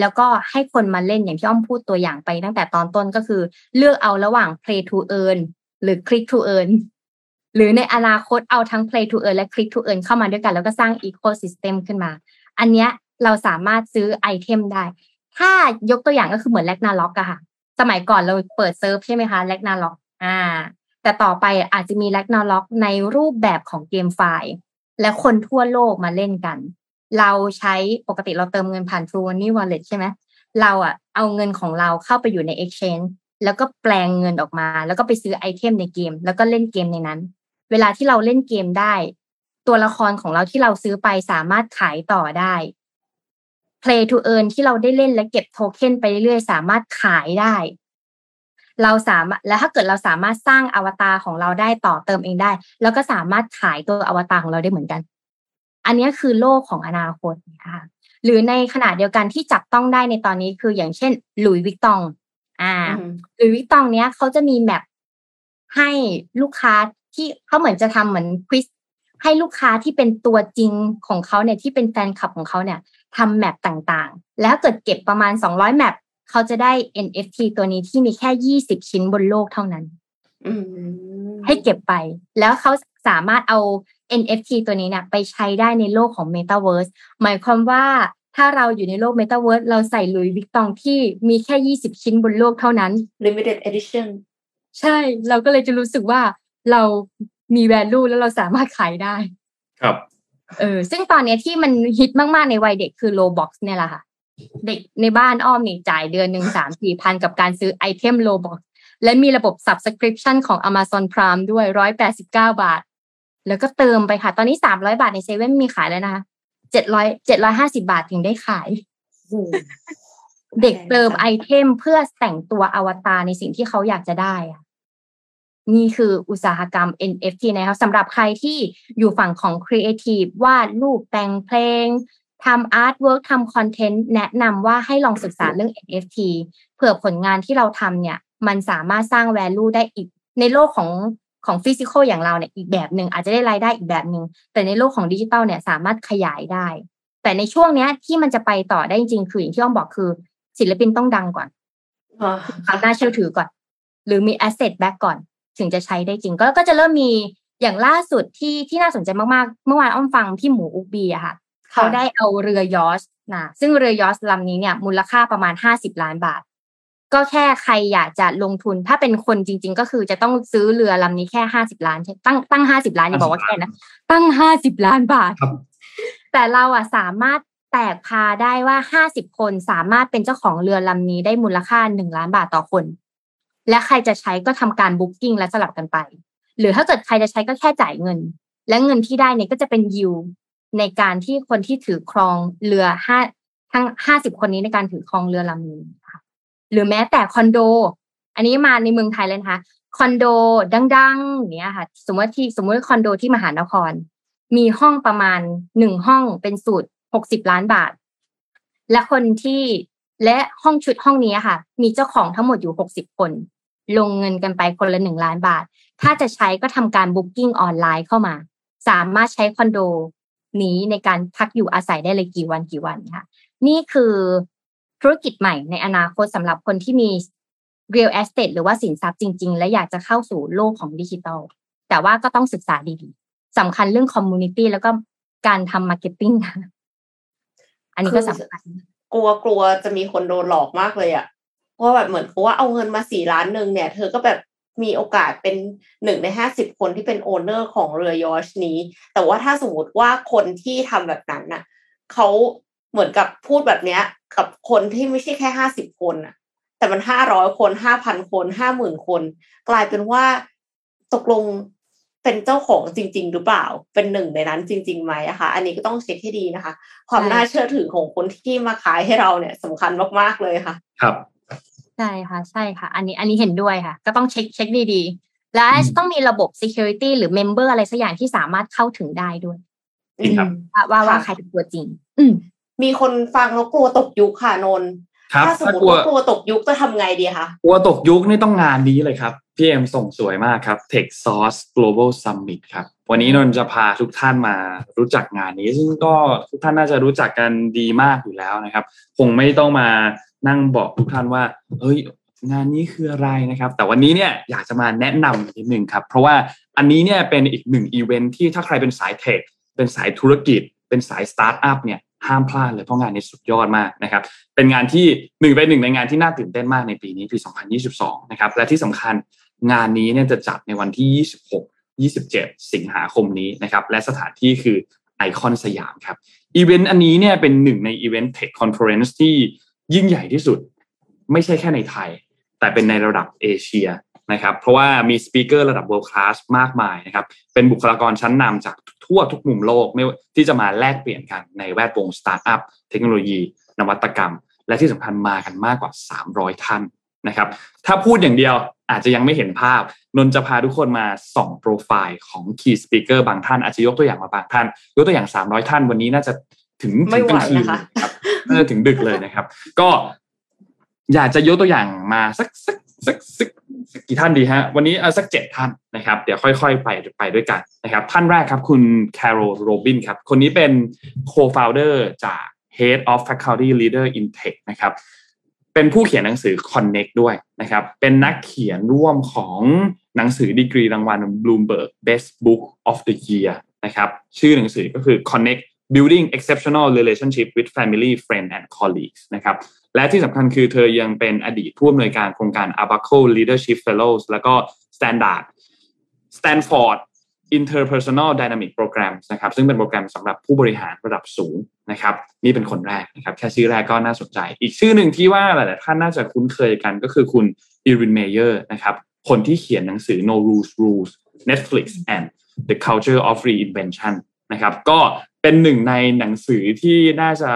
แล้วก็ให้คนมาเล่นอย่างที่อ้อมพูดตัวอย่างไปตั้งแต่ตอนต้นก็คือ เลือกเอาระหว่าง play to earn หรือ click to earn หรือในอนาคตเอาทั้ง play to earn และ click to earn เข้ามาด้วยกัน แล้วก็สร้าง ecosystem ขึ้นมา อันเนี้ยเราสามารถซื้อ item ได้ ถ้ายกตัวอย่างก็คือเหมือน Ragnarok อะค่ะ สมัยก่อนเราเปิดเซิร์ฟใช่ไหมคะ Ragnarok อ่า แต่ต่อไปอาจจะมี Ragnarok ในรูปแบบของ GameFi และคนทั่วโลกมาเล่นกัน เราใช้ปกติเราเติมเงินผ่าน True Money Wallet ใช่ไหมเราอะเอาเงินของเราเข้าไปอยู่ใน Exchange แล้วก็แปลงเงินออกมา แล้วก็ไปซื้อ item ในเกม แล้วก็เล่นเกมในนั้น เวลาที่เราเล่นเกมได้ ตัวละครของเราที่เราซื้อไปสามารถขายต่อได้ Play to earn ที่เราได้เล่นและเก็บโทเค็นไปเรื่อยๆ สามารถขายได้ เราสามารถและถ้าเกิดเราสามารถสร้างอวตารของเราได้ต่อเติมเองได้ แล้วก็สามารถขายตัวอวตารของเราได้เหมือนกัน อันนี้คือโลกของอนาคตนะคะหรือในขณะเดียวกันที่จับต้องได้ในตอนนี้คืออย่างเช่นหลุยวิกตอง อ่าหลุยวิกตองเนี้ยเขาจะมีแมปให้ลูกค้าที่เขาเหมือนจะทำเหมือนควิสให้ลูกค้าที่เป็นตัวจริงของเขาเนี่ยที่เป็นแฟนคลับของเขาเนี่ยทำแมปต่างๆ แล้วเกิดเก็บประมาณ 200 แมป เขาจะได้ NFT ตัวนี้ที่มีแค่ 20 ชิ้นบนโลกเท่านั้นให้เก็บไป แล้วเขาสามารถเอา NFT ตัวนี้เนี่ยไปใช้ได้ในโลกของ Metaverse หมายความว่าถ้าเราอยู่ในโลก Metaverse เราใส่ลุยวิกตองที่มีแค่ 20 ชิ้นบนโลกเท่านั้น limited edition ใช่ เราก็เลยจะรู้สึกว่าเรามี value แล้วเราสามารถขายได้ ครับ เออ ซึ่งตอนนี้ที่มันฮิตมาก ๆ ในวัยเด็กคือ Roblox เนี่ยแหละค่ะ เด็กในบ้านอ้อมนี่จ่ายเดือนหนึ่งสามสี่พันกับการซื้อไอเทม Roblox และมีระบบ Subscription ของ Amazon Prime ด้วยร้อยแปดสิบเก้าบาท แล้วก็เติมไปค่ะ ตอนนี้สามร้อยบาทในเซเว่นมีขายแล้วนะคะเจ็ดร้อยเจ็ดร้อยห้าสิบบาทถึงได้ขาย เด็กเติม item เพื่อแต่งตัวอวตารในสิ่งที่เขาอยากจะได้อะนี่คืออุตสาหกรรม NFT นะครับสำหรับใครที่อยู่ฝั่งของ Creative วาดรูปแต่งเพลง ทำ artwork ทำ content แนะนำว่าให้ลองศึกษาเรื่อง NFT เผื่อผลงานที่เราทำเนี่ย มันสามารถสร้าง value ได้อีกในโลกของของ physical อย่างเราเนี่ยอีกแบบหนึ่งอาจจะได้รายได้อีกแบบหนึ่งแต่ในโลกของดิจิตอลเนี่ยสามารถขยายได้ แต่ในช่วงเนี้ยที่มันจะไปต่อได้จริงๆคืออย่างที่อ้อมบอกคือ ศิลปินต้องดังก่อนความน่าเชื่อถือก่อน หรือมี asset back ก่อน ถึงจะใช้ได้จริง ก็ก็จะเริ่มมีอย่างล่าสุดที่ที่น่าสนใจมากๆ เมื่อวานอ้อมฟังพี่หมู Ookbee อะค่ะ เขาได้เอาเรือยอชต์นะซึ่งเรือยอชต์ลำนี้เนี่ยมูลค่าประมาณห้าสิบล้านบาท ก็แค่ใครอยากจะลงทุนถ้าเป็นคนจริง ๆ ก็คือจะต้องซื้อเรือลำนี้แค่ห้าสิบล้านใช่ตั้งตั้งห้าสิบล้านอย่าบอกว่าแค่นะตั้งห้าสิบล้านบาท แต่เราอะสามารถแตกพาได้ว่าห้าสิบคนสามารถเป็นเจ้าของเรือลำนี้ได้มูลค่าหนึ่งล้านบาทต่อคน และใครจะใช้ก็ทำการบุ๊กิ้งและสลับกันไป หรือถ้าเกิดใครจะใช้ก็แค่จ่ายเงิน และเงินที่ได้เนี่ยก็จะเป็นยิว ในการที่คนที่ถือครองเรือห้าทั้งห้าสิบคนนี้ในการถือครองเรือลำนี้ค่ะหรือแม้แต่คอนโด อันนี้มาในเมืองไทยเลยนะคะคอนโดดังๆเนี้ยค่ะ สมมติที่สมมติคอนโดที่มหานคร มีห้องประมาณหนึ่งห้องเป็นสูตรหกสิบล้านบาท และคนที่และห้องชุดห้องนี้ค่ะ มีเจ้าของทั้งหมดอยู่หกสิบคน ลงเงินกันไปคนละหนึ่งล้านบาท ถ้าจะใช้ก็ทำการบุ๊กิ้งออนไลน์เข้ามา สามารถใช้คอนโด นี้ในการพักอยู่อาศัยได้เลยกี่วันกี่วันค่ะ นี่คือธุรกิจใหม่ในอนาคตสำหรับคนที่มี real estate หรือว่าสินทรัพย์จริง ๆ และอยากจะเข้าสู่โลกของดิจิทัล แต่ว่าก็ต้องศึกษาดีๆสำคัญเรื่อง community แล้วก็การทำ marketing อันนี้ก็สำคัญกลัวกลัวจะมีคนโดนหลอกมากเลยอะว่าแบบเหมือนว่าเอาเงินมาสี่ล้านหนึ่งเนี่ย เธอก็แบบ มีโอกาสเป็นหนึ่งในห้าสิบคนที่เป็นโอเนอร์ของเรือยอชนี้ แต่ว่าถ้าสมมติว่าคนที่ทำแบบนั้นน่ะเขาเหมือนกับพูดแบบเนี้ย กับคนที่ไม่ใช่แค่ห้าสิบคนน่ะ แต่มันห้าร้อยคนห้าพันคนห้าหมื่นคน กลายเป็นว่าตกลงเป็นเจ้าของจริง ๆ หรือเปล่า เป็นหนึ่งในนั้นจริงๆไหมอะคะอันนี้ก็ต้องเช็คให้ดีนะคะ ความน่าเชื่อถือของคนที่มาขายให้เราเนี่ยสำคัญมากๆเลยค่ะ ครับ ใช่ค่ะ ใช่ค่ะ อันนี้อันนี้เห็นด้วยค่ะ ก็ต้องเช็คเช็คดีๆ และต้องมีระบบ security หรือ member อะไรสักอย่างที่สามารถเข้าถึงได้ด้วยจริงครับว่าว่าว่าใครเป็นตัวจริง อืมมีคนฟังแล้วกลัวตกยุคค่ะนนครับถ้าสมถ้ามติกลัวว่ากลัวตกยุคจะทำไงดีคะกลัวตกยุคนี่ต้องงานนี้เลยครับ พี่เอ็มส่งสวยมากครับ Tech Source Global Summit ครับ วันนี้นนท์จะพาทุกท่านมารู้จักงานนี้ ซึ่งก็ทุกท่านน่าจะรู้จักกันดีมากอยู่แล้วนะครับ คงไม่ต้องมา นั่งบอกทุกท่านว่า เฮ้ย งานนี้คืออะไรนะครับ แต่วันนี้เนี่ยอยากจะมาแนะนำนิดนึงครับ เพราะว่าอันนี้เนี่ยเป็นอีกหนึ่งอีเวนท์ที่ถ้าใครเป็นสาย tech เป็นสายธุรกิจ เป็นสายสตาร์ทอัพเนี่ยห้ามพลาดเลยเพราะงานนี้สุดยอดมากนะครับ เป็นงานที่หนึ่งเป็นหนึ่งในงานที่น่าตื่นเต้นมากในปีนี้ปี 2022 นะครับ และที่สำคัญงานนี้เนี่ยจะจัดในวันที่ 26 27 สิงหาคมนี้นะครับ และสถานที่คือไอคอนสยามครับ อีเวนต์อันนี้เนี่ยเป็นหนึ่งในอีเวนต์ tech conference ที่ ยิ่งใหญ่ที่สุด ไม่ใช่แค่ในไทย แต่เป็นในระดับเอเชียนะครับ เพราะว่ามี speaker ระดับ world class มากมายนะครับ เป็นบุคลากรชั้นนำจากทั่วทุกมุมโลกไม่ว่าที่จะมาแลกเปลี่ยนกันในแวดวงสตาร์ทอัพเทคโนโลยี นวัตกรรม และที่สำคัญมากันมากกว่า 300 ท่านนะครับ ถ้าพูดอย่างเดียวอาจจะยังไม่เห็นภาพ นนท์จะพาทุกคนมาส่องโปรไฟล์ของ Key Speaker บางท่านอาจจะยกตัวอย่างมาบางท่าน ยกตัวอย่าง 300 ท่านวันนี้น่าจะถึงไม่ถึงไหวกลางคืนนะคะครับ น่าจะถึงดึกเลยนะครับ ก็อยากจะยกตัวอย่างมาสักสักสักสักกี่ท่านดีฮะ วันนี้เอาสักเจ็ดท่านนะครับ เดี๋ยวค่อย ๆ ไปไปด้วยกันนะครับ ท่านแรกครับคุณ Carol Robin ครับ คนนี้เป็น co-founder จาก Head of Faculty Leader in Tech นะครับ เป็นผู้เขียนหนังสือ Connect ด้วยนะครับ เป็นนักเขียนร่วมของหนังสือดีกรีรางวัล Bloomberg Best Book of the Year นะครับ ชื่อหนังสือก็คือ Connect Building Exceptional Relationship with Family, Friend and Colleagues นะครับและที่สำคัญคือเธอยังเป็นอดีตผู้อำนวยการโครงการ Abaco Leadership Fellows แล้วก็ Standard Stanford Interpersonal Dynamic Program นะครับซึ่งเป็นโปรแกรมสำหรับผู้บริหารระดับสูงนะครับนี่เป็นคนแรกนะครับแค่ชื่อแรกก็น่าสนใจ อีกชื่อหนึ่งที่ว่าหลายๆท่านน่าจะคุ้นเคยกันก็คือคุณอีรินเมเยอร์นะครับคนที่เขียนหนังสือ No Rules Rules Netflix and the Culture of Reinvention นะครับ ก็เป็นหนึ่งในหนังสือที่น่าจะ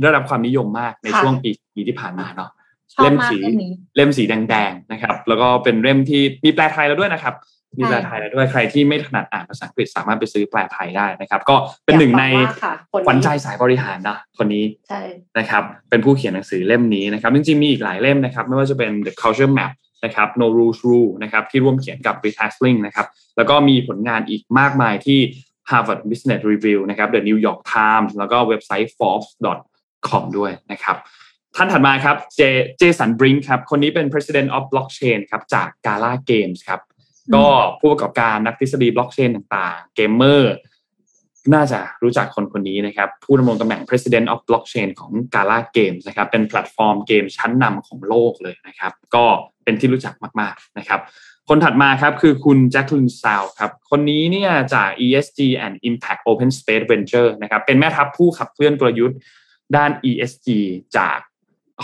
ได้รับความนิยมมากในค่ะช่วงปีปีที่ผ่านมาเนาะชอบเล่มมากสีเรื่องนี้เล่มสีแดงๆนะครับ แล้วก็เป็นเล่มที่มีแปลไทยแล้วด้วยนะครับ มีแปลไทยแล้วด้วยใครที่ไม่ถนัดอ่านภาษาอังกฤษสามารถไปซื้อแปลไทยได้นะครับ ก็เป็นหนึ่งในอยากฟังมากค่ะคนนี้ขวัญใจสายบริหารนะคนนี้ใช่นะครับ เป็นผู้เขียนหนังสือเล่มนี้นะครับจริงๆมีอีกหลายเล่มนะครับ ไม่ว่าจะเป็น The Culture Map นะครับ No Rules Rules นะครับที่ร่วมเขียนกับ Reed Hastings นะครับแล้วก็มีผลงานอีกมากมายที่ Harvard Business Review นะครับ The New York Times แล้วก็เว็บไซต์ Forbes.com ด้วยนะครับท่านถัดมาครับเจ Jason Brink ครับ คนนี้เป็น President of Blockchain ครับจาก Gala Games ครับ ก็ผู้ประกอบการนักทฤษฎีบล็อกเชนต่างๆ เกมเมอร์ น่าจะรู้จักคนคนนี้นะครับ ผู้ดำรงตำแหน่ง President of Blockchain ของ Gala Games นะครับ เป็นแพลตฟอร์มเกมชั้นนำของโลกเลยนะครับ ก็เป็นที่รู้จักมากๆนะครับ คนถัดมาครับคือคุณแจ็คลินซาวครับ คนนี้เนี่ยจาก ESG and Impact Openspace Ventures นะครับ เป็นแม่ทัพผู้ขับเคลื่อนกลยุทธ์ด้าน ESG จาก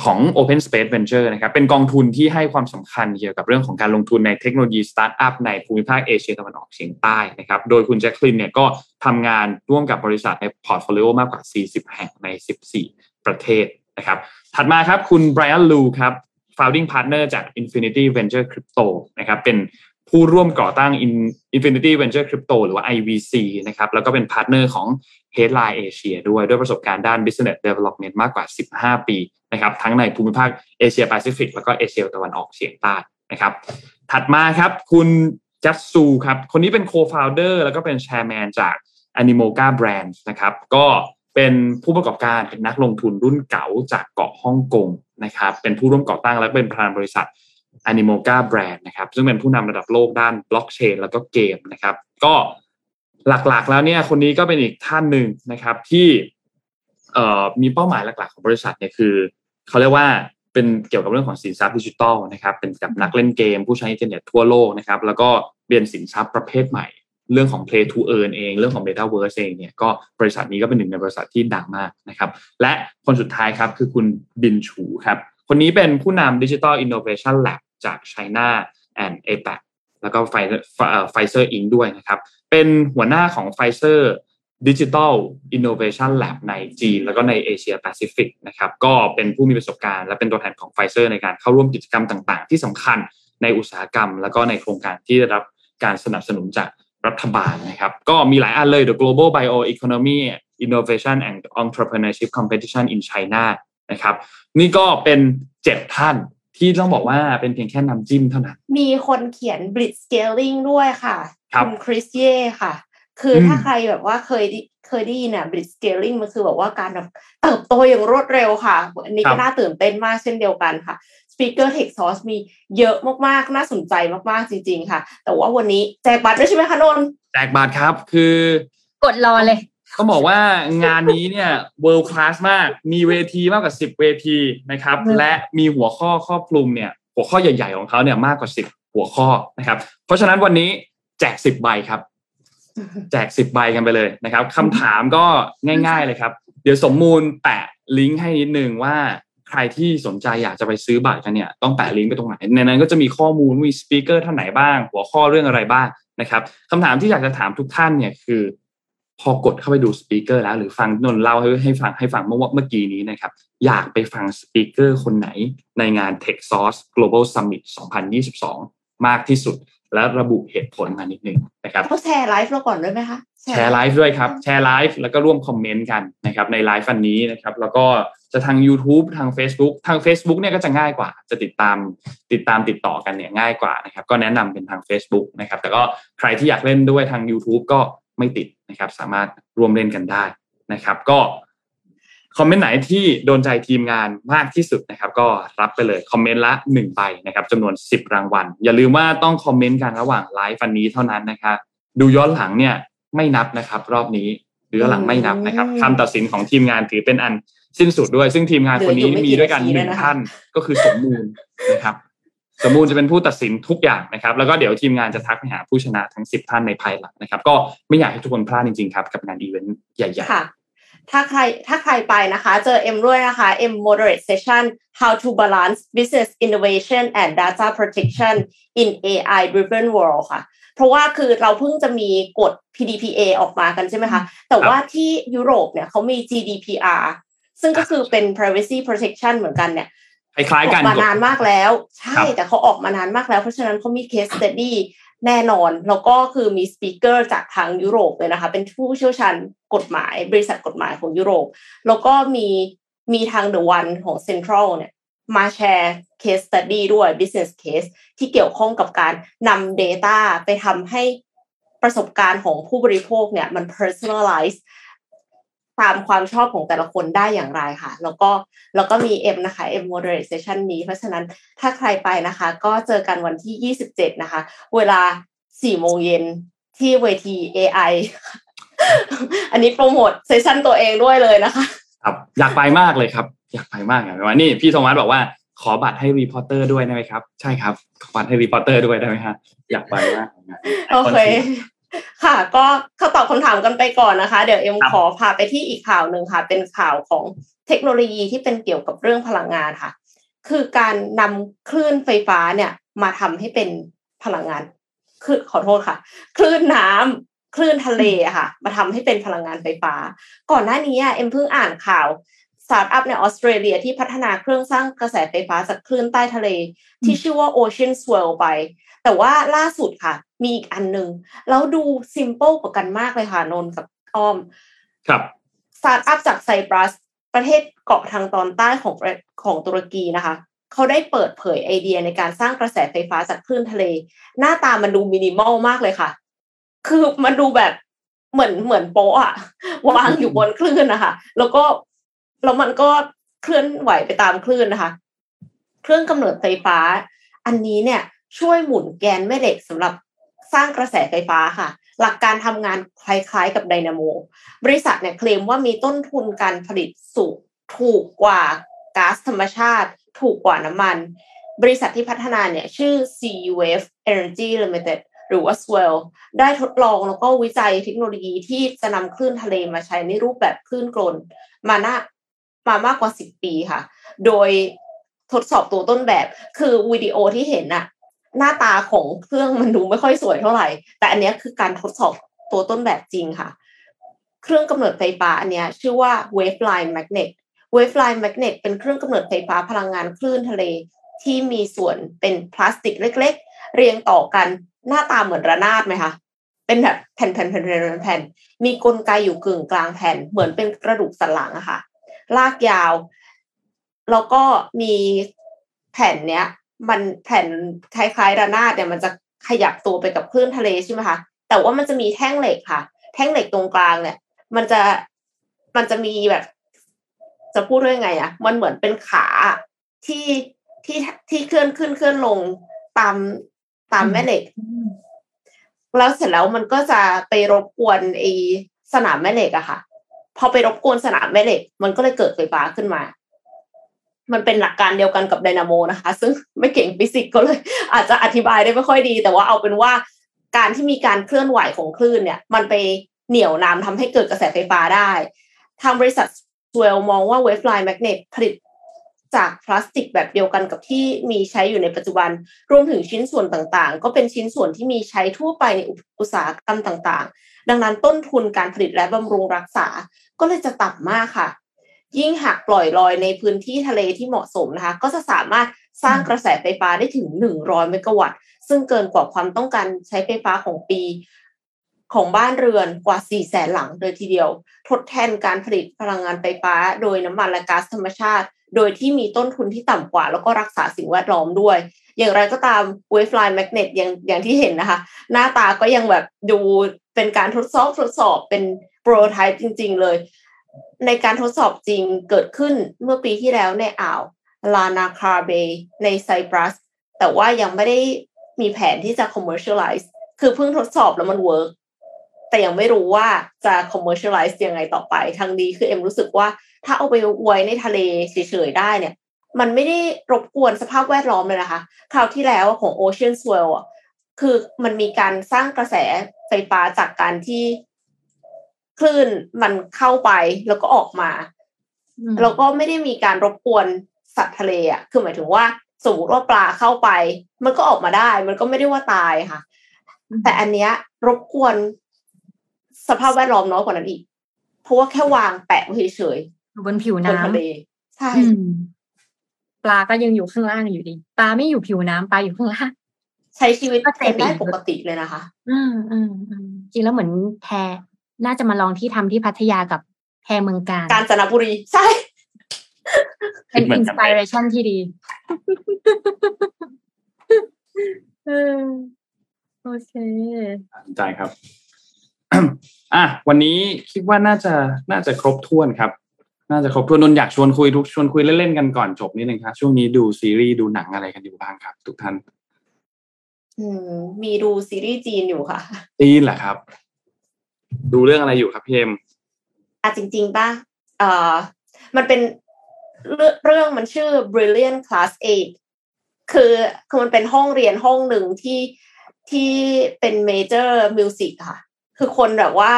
ของ Openspace Ventures นะครับ เป็นกองทุนที่ให้ความสำคัญเกี่ยวกับเรื่องของการลงทุนในเทคโนโลยีสตาร์ทอัพในภูมิภาคเอเชียตะวันออกเฉียงใต้นะครับ โดยคุณแจ็คลินเนี่ยก็ทำงานร่วมกับบริษัทใน portfolio มากกว่า 40 แห่งใน 14 ประเทศนะครับ ถัดมาครับคุณไบรอันลูครับ founding partner จาก Infinity Ventures Crypto นะครับเป็นผู้ร่วมก่อตั้ง Infinity Ventures Crypto หรือว่า IVC นะครับแล้วก็เป็น partner ของ Headline Asia ด้วยด้วยประสบการณ์ด้าน Business Development มากกว่า 15 ปีนะครับทั้งในภูมิภาคเอเชียแปซิฟิกแล้วก็เอเชียตะวันออกเฉียงใต้นะครับถัดมาครับคุณจัสซูครับคนนี้เป็น co-founder แล้วก็เป็น chairman จาก Animoca Brands นะครับก็ เป็นผู้ประกอบการเป็นนักลงทุนรุ่นเก๋าจากเกาะฮ่องกงนะครับเป็นผู้ร่วมก่อตั้งและเป็นประธานบริษัท Animoca Brand นะครับซึ่งเป็นผู้นำระดับโลกด้านบล็อกเชนแล้วก็เกมนะครับก็หลักๆแล้วเนี่ยคนนี้ก็เป็นอีกท่านหนึ่งนะครับที่มีเป้าหมายหลักๆของบริษัทเนี่ยคือเขาเรียกว่าเป็นเกี่ยวกับเรื่องของสินทรัพย์ดิจิทัลนะครับเป็นกับนักเล่นเกม ผู้ใช้อินเทอร์เน็ตทั่วโลกนะครับแล้วก็เรียนสินทรัพย์ประเภทใหม่ เรื่องของ Play to Earn เอง เรื่องของ Metaverse เองเนี่ยก็บริษัทนี้ก็เป็นหนึ่งในบริษัทที่ดังมากนะครับและคนสุดท้ายครับคือคุณบินชูครับคนนี้เป็นผู้นำ Digital Innovation Lab จาก China and APAC แล้วก็ Pfizer Inc.ด้วยนะครับ เป็นหัวหน้าของ Pfizer Digital Innovation Lab ในจีน แล้วก็ในเอเชียแปซิฟิกนะครับก็เป็นผู้มีประสบการณ์และเป็นตัวแทนของ Pfizer ในการเข้าร่วมกิจกรรมต่าง ๆ ที่สำคัญในอุตสาหกรรม แล้วก็ในโครงการที่ได้รับการสนับสนุนจาก รัฐบาลนะครับ ก็มีหลายอันเลย The Global Bioeconomy Innovation and Entrepreneurship Competition in China นะครับ นี่ก็เป็นเจ็ดท่านที่ต้องบอกว่าเป็นเพียงแค่น้ำจิ้มเท่านั้น มีคนเขียน blitz scaling ด้วยค่ะครับณคริสเย่ค่ะ คืออมถ้าใครแบบว่าเคยได้เคยได้ยินอะ blitz scaling มันคือแบบว่าการแบบเติบโตอย่างรวดเร็วค่ะ อันนี้ก็น่าตื่นเต้นมากเช่นเดียวกันค่ะ speaker tech source มีเยอะมากๆ น่าสนใจมากๆ จริง ๆ ค่ะ แต่ว่าวันนี้แจกบัตรด้วยใช่ไหมคะนนท์แจกบัตรครับคือกดรอเลยต้องบอกว่างานนี้เนี่ย world class มาก มีเวทีมากกว่า10เวทีนะครับอืมและมีหัวข้อครอบคลุมเนี่ย หัวข้อใหญ่ ๆ ของเขาเนี่ยมากกว่า10หัวข้อนะครับ เพราะฉะนั้นวันนี้แจก10ใบครับ แจก10ใบกันไปเลยนะครับคำถามก็ง่าย ๆเลยครับ เดี๋ยวสมมูลแปะลิงก์ให้นิดนึงว่า ใครที่สนใจอยากจะไปซื้อบัตรกันเนี่ยต้องแปะลิงก์ไปตรงไหน ในนั้นก็จะมีข้อมูลมี speaker ท่านไหนบ้าง หัวข้อเรื่องอะไรบ้างนะครับคำถามที่อยากจะถามทุกท่านเนี่ยคือ พอกดเข้าไปดู speaker แล้ว หรือฟังนนท์เล่าให้ให้ฟังให้ฟังเมื่อเมื่อกี้นี้นะครับอยากไปฟัง speaker คนไหนในงาน Techsauce Global Summit 2022 มากที่สุดและระบุเหตุผลมานิดนึงนะครับเขาแชร์ไลฟ์เราก่อนด้วยไหมคะแชร์ไลฟ์ด้วยครับแชร์ไลฟ์แล้วก็ร่วมคอมเมนต์กันนะครับในไลฟ์วันนี้นะครับแล้วก็ จะทาง YouTube ทาง Facebook ทาง Facebook เนี่ยก็จะง่ายกว่า จะติดตามติดตามติดต่อกันเนี่ยง่ายกว่านะครับ ก็แนะนำเป็นทาง Facebook นะครับ แต่ก็ใครที่อยากเล่นด้วยทาง YouTube ก็ไม่ติดนะครับ สามารถร่วมเล่นกันได้นะครับ ก็คอมเมนต์ไหนที่โดนใจทีมงานมากที่สุดนะครับ ก็รับไปเลยคอมเมนต์ละ1ใบนะครับจำนวน 10 รางวัล อย่าลืมว่าต้องคอมเมนต์กันระหว่างไลฟ์วันนี้เท่านั้นนะครับ ดูย้อนหลังเนี่ยไม่นับนะครับ รอบนี้ดูย้อนหลังไม่นับนะครับคำตัดสินของทีมงานถือเป็นอัน สิ้นสุดด้วย ซึ่งทีมงานคนนี้มีด้วยกันหนึ่งท่านก็คือสมมูลนะครับ สมมูลจะเป็นผู้ตัดสินทุกอย่างนะครับ แล้วก็เดี๋ยวทีมงานจะทักไปหาผู้ชนะทั้ง10ท่านในภายหลังนะครับ ก็ไม่อยากให้ทุกคนพลาดจริงๆครับ กับงานอีเวนต์ใหญ่ค่ะถ้าใครถ้าใครไปนะคะ เจอเอ็มด้วยนะคะ M moderate session how to balance business innovation and data protection in AI driven world ค่ะ เพราะว่าคือเราเพิ่งจะมีกฎ PDPA ออกมากันใช่ไหมคะ แต่ว่าที่ยุโรปเนี่ยเขามี GDPR ซึ่งก็คือเป็น privacy protection เหมือนกันเนี่ยๆคล้ายอๆอกันกมานานมากแล้ว ใช่ครับแต่เขาออกมานานมากแล้ว เพราะฉะนั้นเขามี case study แน่นอน แล้วก็คือมีสปีกเกอร์จากทางยุโรปเลยนะคะ เป็นผู้เชี่ยวชาญกฎหมาย บริษัทกฎหมายของยุโรป แล้วก็มีมีทาง The One ของ Central เนี่ยมาแชร์ case study ด้วย business case ที่เกี่ยวข้องกับการนำ Data ไปทำให้ประสบการณ์ของผู้บริโภคเนี่ยมัน personalize ตามความชอบของแต่ละคนได้อย่างไรค่ะ แล้วก็แล้วก็มี M นะคะ M moderate session นี้เพราะฉะนั้นถ้าใครไปนะคะ ก็เจอกันวันที่ 27 นะคะ เวลา4โมงเย็นที่เวที AI อันนี้โปรโมท session ตัวเองด้วยเลยนะคะครับอยากไปมากเลยครับ อยากไปมากอยากไปว่านี่พี่โทมัสบอกว่าขอบัตรให้ reporter ด้วยได้ไหมครับ ใช่ครับ ขอบัตรให้ reporter ด้วยได้ไหมฮะอยากไปมากโอเค ค่ะ ก็เขาตอบคำถามกันไปก่อนนะคะ เดี๋ยวเอ็มครับขอพาไปที่อีกข่าวหนึ่งค่ะ เป็นข่าวของเทคโนโลยีที่เป็นเกี่ยวกับเรื่องพลังงานค่ะ คือการนำคลื่นไฟฟ้าเนี่ย มาทำให้เป็นพลังงานคือขอโทษค่ะ คลื่นน้ำคลื่นทะเลอะค่ะ มาทำให้เป็นพลังงานไฟฟ้า ก่อนหน้านี้อะเอ็มเพิ่งอ่านข่าวสตาร์ทอัพในออสเตรเลียที่พัฒนาเครื่องสร้างกระแสไฟฟ้าจากคลื่นใต้ทะเล ที่ชื่อว่า Ocean Swirl ไป แต่ว่าล่าสุดค่ะ มีอีกอันหนึ่งแล้วดูซิมเ l ิลกว่ากันมากเลยค่ะนนท์กับอ้อม ครับสตาร์ทอัพจากไซปรัส ประเทศเกาะทางตอนใต้ของประของตุรกีนะคะเขาได้เปิดเผยไอเดียในการสร้างกระแสไฟฟ้าจากคลื่นทะเล หน้าตามันดูมินิมอลมากเลยค่ะ คือมันดูแบบเหมือนเหมือนโป๊ะอะวางอยู่บนคลื่นนะคะ แล้วก็แล้วมันก็เคลื่อนไหวไปตามคลื่นนะคะ เครื่องกำเนิดไฟฟ้า อันนี้เนี่ย ช่วยหมุนแกนแม่เหล็กสำหรับสร้างกระแสไฟฟ้าค่ะ หลักการทำงานคล้ายๆกับไดนาโม บริษัทเนี่ยเคลมว่ามีต้นทุนการผลิตสูงถูกกว่าก๊าซธรรมชาติ ถูกกว่าน้ำมัน บริษัทที่พัฒนาเนี่ยชื่อ C-Wave Energy Limited หรือว่า Swell ได้ทดลองแล้วก็วิจัยเทคโนโลยีที่จะนำคลื่นทะเลมาใช้ในรูปแบบคลื่นกลนมาหน่ามามากกว่า10ปีค่ะ โดยทดสอบตัวต้นแบบคือวิดีโอที่เห็นน่ะ หน้าตาของเครื่องมันดูไม่ค่อยสวยเท่าไหร่ แต่อันนี้คือการทดสอบตัวต้นแบบจริงค่ะ เครื่องกำเนิดไฟฟ้าอันนี้ชื่อว่า Waveline Magnet Waveline Magnet เป็นเครื่องกำเนิดไฟฟ้าพลังงานคลื่นทะเล ที่มีส่วนเป็นพลาสติกเล็ก ๆ เรียงต่อกันหน้าตาเหมือนระนาดไหมคะเป็นแบบแผ่นๆๆๆๆมีกลไกอยู่กึ่งกลางแผ่นเหมือนเป็นกระดูกสันหลังอะค่ะ ลากยาว แล้วก็มีแผ่นเนี้ย มันแผ่นคล้ายๆระนาดเนี่ยมันจะขยับตัวไปกับคลื่นทะเลใช่ไหมคะแต่ว่ามันจะมีแท่งเหล็กค่ะ แท่งเหล็กตรงกลางเนี่ย มันจะมันจะมีแบบ จะพูดด้วยไงอะ่ะ มันเหมือนเป็นขาที่ที่ที่เคลื่อนขึ้นเคลื่อนลงตามตามแม่เหล็ก แล้วเสร็จแล้วมันก็จะไปรบกวนไอสนามแม่เหล็กอะค่ะ พอไปรบกวนสนามแม่เหล็ก มันก็เลยเกิดไฟฟ้าขึ้นมา มันเป็นหลักการเดียวกันกับไดนาโมนะคะ ซึ่งไม่เก่งฟิสิกส์ก็เลย อาจจะอธิบายได้ไม่ค่อยดี แต่ว่าเอาเป็นว่าการที่มีการเคลื่อนไหวของคลื่นเนี่ย มันไปเหนี่ยวนำทำให้เกิดกระแสไฟฟ้าได้ ทางบริษัท SWEL มองว่า Waveline Magnet ผลิตจากพลาสติกแบบเดียวกันกับที่มีใช้อยู่ในปัจจุบัน รวมถึงชิ้นส่วนต่างๆ ก็เป็นชิ้นส่วนที่มีใช้ทั่วไปในอุตสาหกรรมต่างๆ ดังนั้นต้นทุนการผลิตและบำรุงรักษาก็เลยจะต่ำมากค่ะ ยิ่งหากปล่อยลอยในพื้นที่ทะเลที่เหมาะสมนะคะ ก็จะสามารถสร้างกระแสไฟฟ้าได้ถึง 100 เมกะวัตต์ ซึ่งเกินกว่าความต้องการใช้ไฟฟ้าของปีของบ้านเรือนกว่า 4 แสนหลังเลยทีเดียว ทดแทนการผลิตพลังงานไฟฟ้า โดยน้ำมันและก๊าซธรรมชาติ โดยที่มีต้นทุนที่ต่ำกว่า แล้วก็รักษาสิ่งแวดล้อมด้วย อย่างไรก็ตาม Waveline Magnet อย่างอย่างที่เห็นนะคะ หน้าตาก็ยังแบบดูเป็นการทดสอบทดสอบเป็น prototype จริง ๆ เลย ในการทดสอบจริงเกิดขึ้นเมื่อปีที่แล้วในอ่าว Larnaca Bay ในไซปรัส แต่ว่ายังไม่ได้มีแผนที่จะ commercialize คือเพิ่งทดสอบแล้วมัน work แต่ยังไม่รู้ว่าจะ commercialize ยังไงต่อไป ทางนี้คือเอ็มรู้สึกว่าถ้าเอาไปไว้ในทะเลเฉยๆได้เนี่ย มันไม่ได้รบกวนสภาพแวดล้อมเลยนะคะ คราวที่แล้วของ Ocean Swell อะคือมันมีการสร้างกระแสไฟฟ้าจากการที่ คลื่นมันเข้าไปแล้วก็ออกมาแล้วก็ไม่ได้มีการรบกวนสัตว์ทะเลอะคือหมายถึงว่าสมมติว่าปลาเข้าไป มันก็ออกมาได้ มันก็ไม่ได้ว่าตายค่ะ แต่อันเนี้ยรบกวนสภาพแวดล้อมน้อยกว่านั้นอีก เพราะว่าแค่วางแปะไว้เฉยบนผิวๆบนน้ำทะเลใช่อืมปลาก็ยังอยู่ข้างล่างอยู่ดี ปลาไม่อยู่ผิวน้ำปลาอยู่ข้างล่างใช้ชีวิตก็เซฟได้อีกปกติเลยนะคะอืมอืมอืมจริงแล้วเหมือนแพร น่าจะมาลองที่ทำที่พัทยากับแพรเมืองการ กาญจนบุรีใช่ เป็นเหมืออินนกัสนปิเรชันที่ดีเออโอเคสนใจครับ อะวันนี้คิดว่าน่าจะน่าจะครบถ้วนครับ น่าจะครบถ้วนนนท์อยากชวนคุยทุกชวนคุยเล่นๆกันก่อนจบนิดนึงครับช่วงนี้ดูซีรีส์ดูหนังอะไรกันอยู่บ้างครับ ทุกท่านอืมมีดูซีรีส์จีนอยู่ค่ะ จีนเหรอครับ ดูเรื่องอะไรอยู่ครับพี่เอ็มอะจริง ๆป่ะเอ่อมันเป็นเรื่องมันชื่อ Brilliant Class 8คือคือมันเป็นห้องเรียนห้องหนึ่งที่ที่เป็น major music ค่ะ คือคนแบบว่า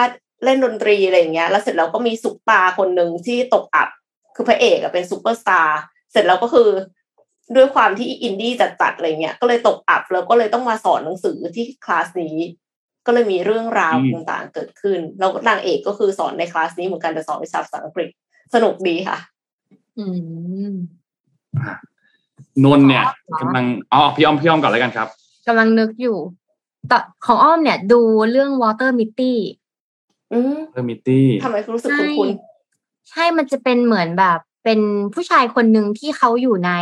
เล่นดนตรีอะไรอย่างเงี้ย แล้วเสร็จแล้วก็มีซุปตาร์คนหนึ่งที่ตกอับ คือพระเอกอะเป็นซูเปอร์สตาร์เสร็จแล้วก็คือด้วยความที่อินดี้จัดๆอะไรเงี้ยก็เลยตกอับแล้วก็เลยต้องมาสอนหนังสือที่คลาสนี้ ก็เลยมีเรื่องราวต่างๆเกิดขึ้น แล้วนางเอกก็คือสอนในคลาสนี้เหมือนกันแต่สอนวิชาภาษาอังกฤษสนุกดีค่ะ อืมนนท์เนี่ยอ๋อกำลังอ๋อพี่อ้อมพี่อ้อมก่อนแล้วกันครับกำลังนึกอยู่แต่ของอ้อมเนี่ย ดูเรื่อง Water Mitty อืมเรื่องมิตตี้ทำไมคุณรู้สึกใช่คุ้นใช่มันจะเป็นเหมือนแบบ เป็นผู้ชายคนหนึ่งที่เขาอยู่ใน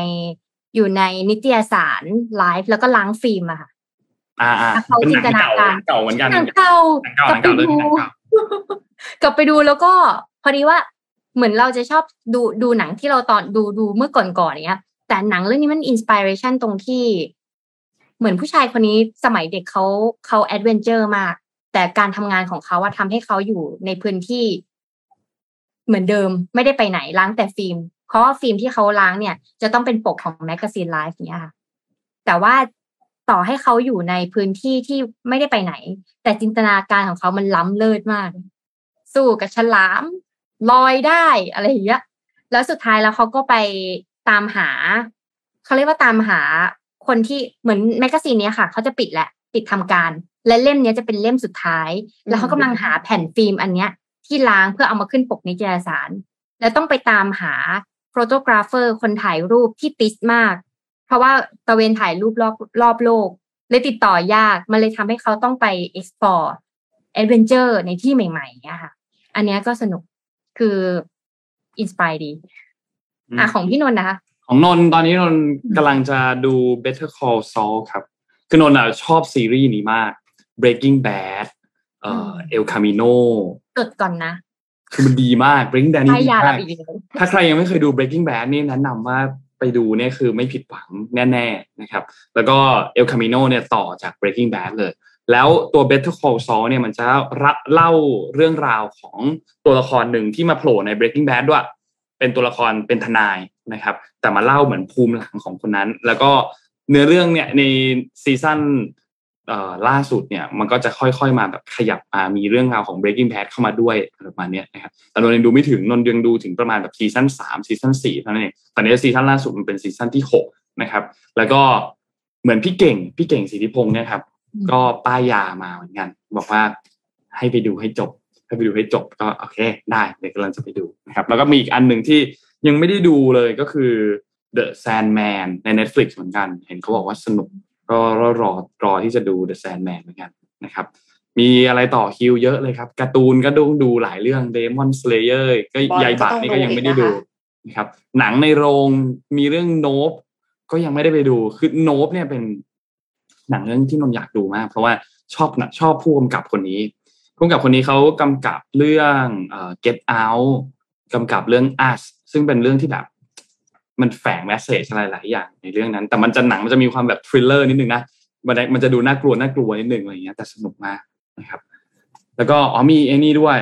อยู่ในนิตยสารไลฟ์แล้วก็ล้างฟิล์มอะค่ะ อ่าอ่าแล้วเขาเป็นหนังจินตนาเก่าการเก่าเหมือนกันหนังเก่าหนังเก่ากหลันับงไปเก่าเลยดูหนังเก่ากลับไปดูแล้วก็พอดีว่าเหมือนเราจะชอบดูดูหนังที่เราตอนดูดูเมื่อก่อนๆอย่างเงี้ย แต่หนังเรื่องนี้มัน inspiration ตรงที่ เหมือนผู้ชายคนนี้สมัยเด็กเขาเขา adventure มาก แต่การทำงานของเขาว่าทำให้เขาอยู่ในพื้นที่ เหมือนเดิมไม่ได้ไปไหนล้างแต่ฟิล์ม เพราะว่าฟิล์มที่เขาล้างเนี่ย จะต้องเป็นปกของ magazine Life เนี่ยค่ะแต่ว่า ต่อให้เขาอยู่ในพื้นที่ที่ไม่ได้ไปไหน แต่จินตนาการของเขามันล้ำเลิศมาก สู้กับฉลามลอยได้อะไรอย่างเงี้ยแล้วสุดท้ายแล้วเขาก็ไปตามหาเขาเรียกว่าตามหาคนที่เหมือน magazine เนี้ยค่ะเขาจะปิดแหละปิดทำการ และเล่มเนี้ยจะเป็นเล่มสุดท้าย แล้วเขากำลังหาแผ่นฟิล์มอันเนี้ย ที่ล้างเพื่อเอามาขึ้นปกนิตยสาร แล้วต้องไปตามหาphotographer คนถ่ายรูปที่ติสต์มาก เพราะว่าตระเวนถ่ายรูปรอบรอบโลกเลยติดต่อยาก มันเลยทำให้เขาต้องไป explore adventure ในที่ใหม่ๆเนี่ยค่ะ อันเนี้ยก็สนุกคือ inspire ดีอะของพี่นนท์นะคะ ของนนท์ตอนนี้นนท์กำลังจะดู Better Call Saul ครับ คือนนท์อะชอบซีรีส์นี้มาก Breaking Bad เอ่อ El Camino เกิดก่อนนะคือมันดีมาก Breaking Bad นี่ใช่ดียาดัมาบกอีกแล้วถ้าใครยังไม่เคยดู Breaking Bad นี่แนะนำว่า ไปดูเนี่ยคือไม่ผิดหวังแน่ๆนะครับ แล้วก็ El Camino เนี่ยต่อจาก Breaking Bad เลย แล้วตัว Better Call Saul เนี่ยมันจะเล่าเรื่องราวของตัวละครหนึ่งที่มาโผล่ใน Breaking Bad ด้วย เป็นตัวละครเป็นทนายนะครับ แต่มาเล่าเหมือนภูมิหลังของคนนั้น แล้วก็เนื้อเรื่องเนี่ยในซีซั่น ล่าสุดเนี่ยมันก็จะค่อยๆมาแบบขยับมามีเรื่องราวของ Breaking Bad เข้ามาด้วยอะไรประมาณเนี้ยนะครับแต่นนท์ยังดูไม่ถึงนนท์ยังดูถึงประมาณแบบซีซั่นสามซีซั่นสี่เท่านั้นเองตอนนี้ซีซั่นล่าสุดมันเป็นซีซั่นที่หกนะครับ แล้วก็เหมือนพี่เก่งพี่เก่งสิทธิพงศ์เนี่ยครับ ก็ป้ายยามาเหมือนกัน บอกว่าให้ไปดูให้จบ ให้ไปดูให้จบก็โอเค ได้เดี๋ยวกำลังจะไปดูนะครับ แล้วก็มีอีกอันหนึ่งที่ยังไม่ได้ดูเลยก็คือ The Sandman ใน Netflix เหมือนกัน เห็นเขาบอกว่าสนุก ก็รอรอรอที่จะดู The Sandman เหมือนกันนะครับ มีอะไรต่อคิวเยอะเลยครับการ์ตูนก็ต้องดูหลายเรื่อง Demon Slayer ก็บอลยายบะก็ต้องนี่ก็ยังไม่ได้ดูดูอีกนะคะนะครับ หนังในโรงมีเรื่องโนบก็ยังไม่ได้ไปดู คือโนบเนี่ยเป็นหนังเรื่องที่นนท์อยากดูมาก เพราะว่าชอบนะชอบผู้กำกับคนนี้ผู้กำกับคนนี้เขากำกับเรื่องเอ่อ Get Out กำกับเรื่อง Us ซึ่งเป็นเรื่องที่แบบ มันแฝง message อะไรหลายอย่างในเรื่องนั้น แต่มันจะหนังมันจะมีความแบบ thriller นิดนึงนะมันจะมันจะดูน่ากลัวน่ากลัวนิดนึงอะไรอย่างเงี้ยแต่สนุกมากนะครับ แล้วก็อ๋อมีไอ้นี่ด้วย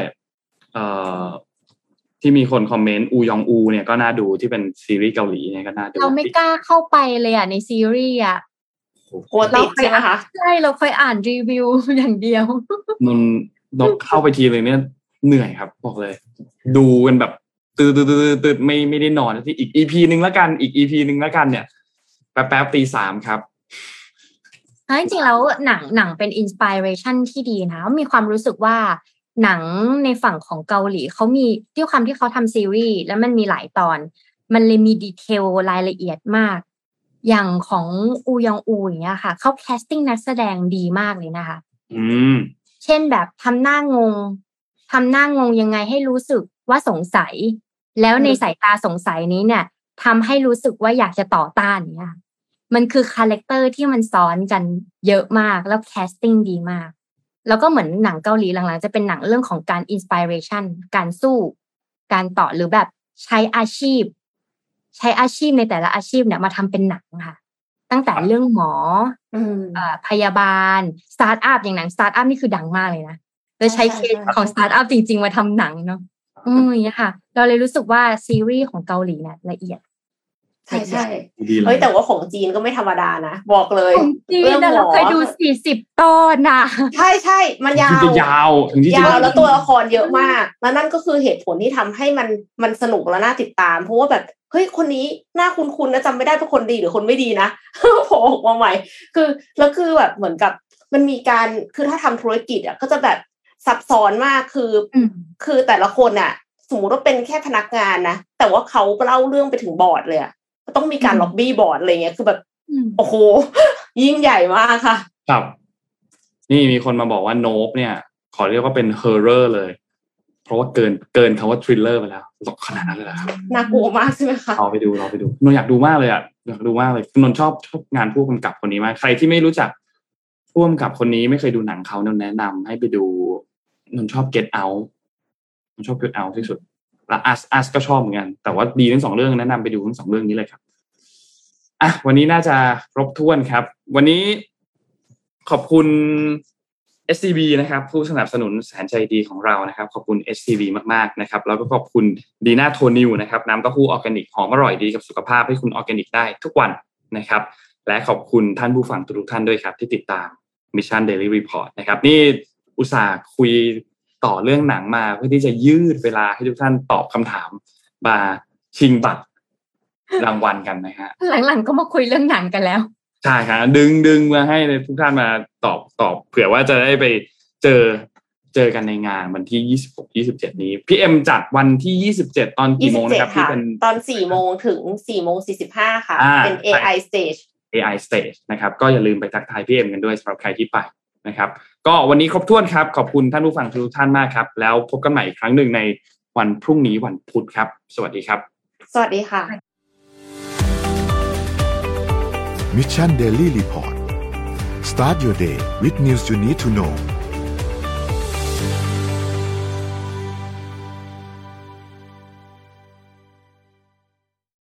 เอ่อที่มีคนคอมเมนต์อูยองอูเนี่ยก็น่าดูที่เป็นซีรีส์เกาหลีเนี่ยก็น่าดูเราไม่กล้าเข้าไปเลยอะในซีรีส์อะกลัวติดใช่ไหมคะใช่เราเคยอ่านรีวิวอย่างเดียวนนท์เข้าไปทีเลยเนี่ยเหนื่อยครับ บอกเลย ดูกันแบบ ตื่นตื่นตื่นตื่นไม่ไม่ได้นอนที่อีก EP หนึ่งแล้วกันอีก EP หนึ่งแล้วกันเนี่ย แป๊บแป๊บตีสามครับถ้าจริงๆแล้วหนังหนังเป็น inspiration ที่ดีนะมีความรู้สึกว่าหนังในฝั่งของเกาหลีเขามีด้วยความที่เขาทำซีรีส์แล้วมันมีหลายตอน มันเลยมี detail รายละเอียดมาก อย่างของอูยองอูอย่างเงี้ยค่ะเขา casting นักแสดงดีมากเลยนะคะอืมเช่นแบบทำหน้างงทำหน้างงยังไงให้รู้สึกว่าสงสัย แล้วในสายตาสงสัยนี้เนี่ยทำให้รู้สึกว่าอยากจะต่อต้านเนี่ยค่ะมันคือ character ที่มันซ้อนกันเยอะมากแล้ว casting ดีมาก แล้วก็เหมือนหนังเกาหลีหลังๆ จะเป็นหนังเรื่องของการ inspiration การสู้ การต่อหรือแบบใช้อาชีพ ใช้อาชีพในแต่ละอาชีพเนี่ยมาทำเป็นหนังค่ะ ตั้งแต่เรื่องหมออืมเอ่อพยาบาลสตาร์ทอัพอย่างหนังสตาร์ทอัพนี่คือดังมากเลยนะแล้วใช้ใช่เคใช่สของสตาร์ทอัพจริง ๆ มาทำหนังเนาะ อืมอย่างเงี้ยค่ะ เราเลยรู้สึกว่าซีรีส์ของเกาหลีเนี่ยละเอียดใช่ใช่ดีเลเฮ้ยยแต่ว่าของจีนก็ไม่ธรรมดานะ บอกเลยของจีนรื่องนะหมเราอเคยดูสี่สิบตอนน่ะใช่ใช่มันยาถึงวจะยาวถึงที่จะยาวแล้วตัวละครเยอะมาก แล้วนั่นก็คือเหตุผลที่ทำให้มันมันสนุกและน่าติดตาม เพราะว่าแบบเฮ้ยคนนี้หน้าคุ้นๆนะจำไม่ได้เป็นคนดีหรือคนไม่ดีนะโผล่ออกมาใหม่ คือแล้วคือแบบเหมือนกับมันมีการคือถ้าทำธุรกิจอะก็จะแบบ ซับซ้อนมากคือออืมคือแต่ละคนอะสมมติว่าเป็นแค่พนักงานนะแต่ว่าเขาเล่าเรื่องไปถึงบอร์ดเลยอะก็ต้องมีการอืมล็อบบี้บอร์ดอะไรเงี้ยคือแบบอืมโอ้โห ยิ่งใหญ่มากค่ะ ครับ นี่มีคนมาบอกว่า Nope เนี่ย ขอเรียกว่าเป็น horror เลย เพราะว่าเกินเกินคำว่าทริลเลอร์ไปแล้วขนาดนั้นเลยเหรอครับน่ากลัวมากใช่ไหมคะเราไปดูเราไปดูนนท์อยากดูมากเลยอะอยากดูมากเลยนนท์ชอบชอบงานผู้กำกับคนนี้มากใครที่ไม่รู้จักผู้กำกับคนนี้ไม่เคยดูหนังเขานนท์แนะนำให้ไปดู นนชอบ Get Out นนชอบ Get Out ที่สุดและ Us Us ก็ชอบเหมือนกัน แต่ว่าดีทั้งสองเรื่องแนะนำไปดูทั้งสองเรื่องนี้เลยครับอะวันนี้น่าจะครบถ้วนครับ วันนี้ขอบคุณ SCB นะครับ ผู้สนับสนุนแสนใจดีของเรานะครับ ขอบคุณ SCB มากๆนะครับ แล้วก็ขอบคุณดีน่าโทนิวนะครับน้ำเต้าหู้ออร์แกนิกหอมอร่อยดีกับสุขภาพให้คุณออร์แกนิกได้ทุกวันนะครับ และขอบคุณท่านผู้ฟังทุกท่านด้วยครับ ที่ติดตาม Mission Daily Report นะครับ นี่ อุตส่าห์คุยต่อเรื่องหนังมาเพื่อที่จะยืดเวลาให้ทุกท่านตอบคำถามมาชิงบัตรรางวัลกันนะฮะ หลังๆก็มาคุยเรื่องหนังกันแล้วใช่ครับดึงดึงมาให้ทุกท่านมาตอบตอบ เผื่อว่าจะได้ไปเจอเจอกันในงานวันที่ยี่สิบหกยี่สิบเจ็ดนี้ พี่เอ็มจัดวันที่ยี่สิบเจ็ดตอนยี่กี่โมสิบงเจ็นะดครับที่ค่ะเป็นตอนสี่โมงถึงสี่โมงสี่สิบห้าค่ะอ่าเป็น AI stage AI Stage นะครับ ก็อย่าลืมไปทักทายพี่เอ็มกันด้วยสำหรับใครที่ไปะครับก็วันนี้ครบถ้วนครับ ขอบคุณท่านผู้ฟังทุกท่านมากครับ แล้วพบกันใหม่อีกครั้งหนึ่งในวันพรุ่งนี้วันพุธครับ สวัสดีครับ สวัสดีค่ะมิชชันเดลี่รีพอร์ต start your day with news you need to know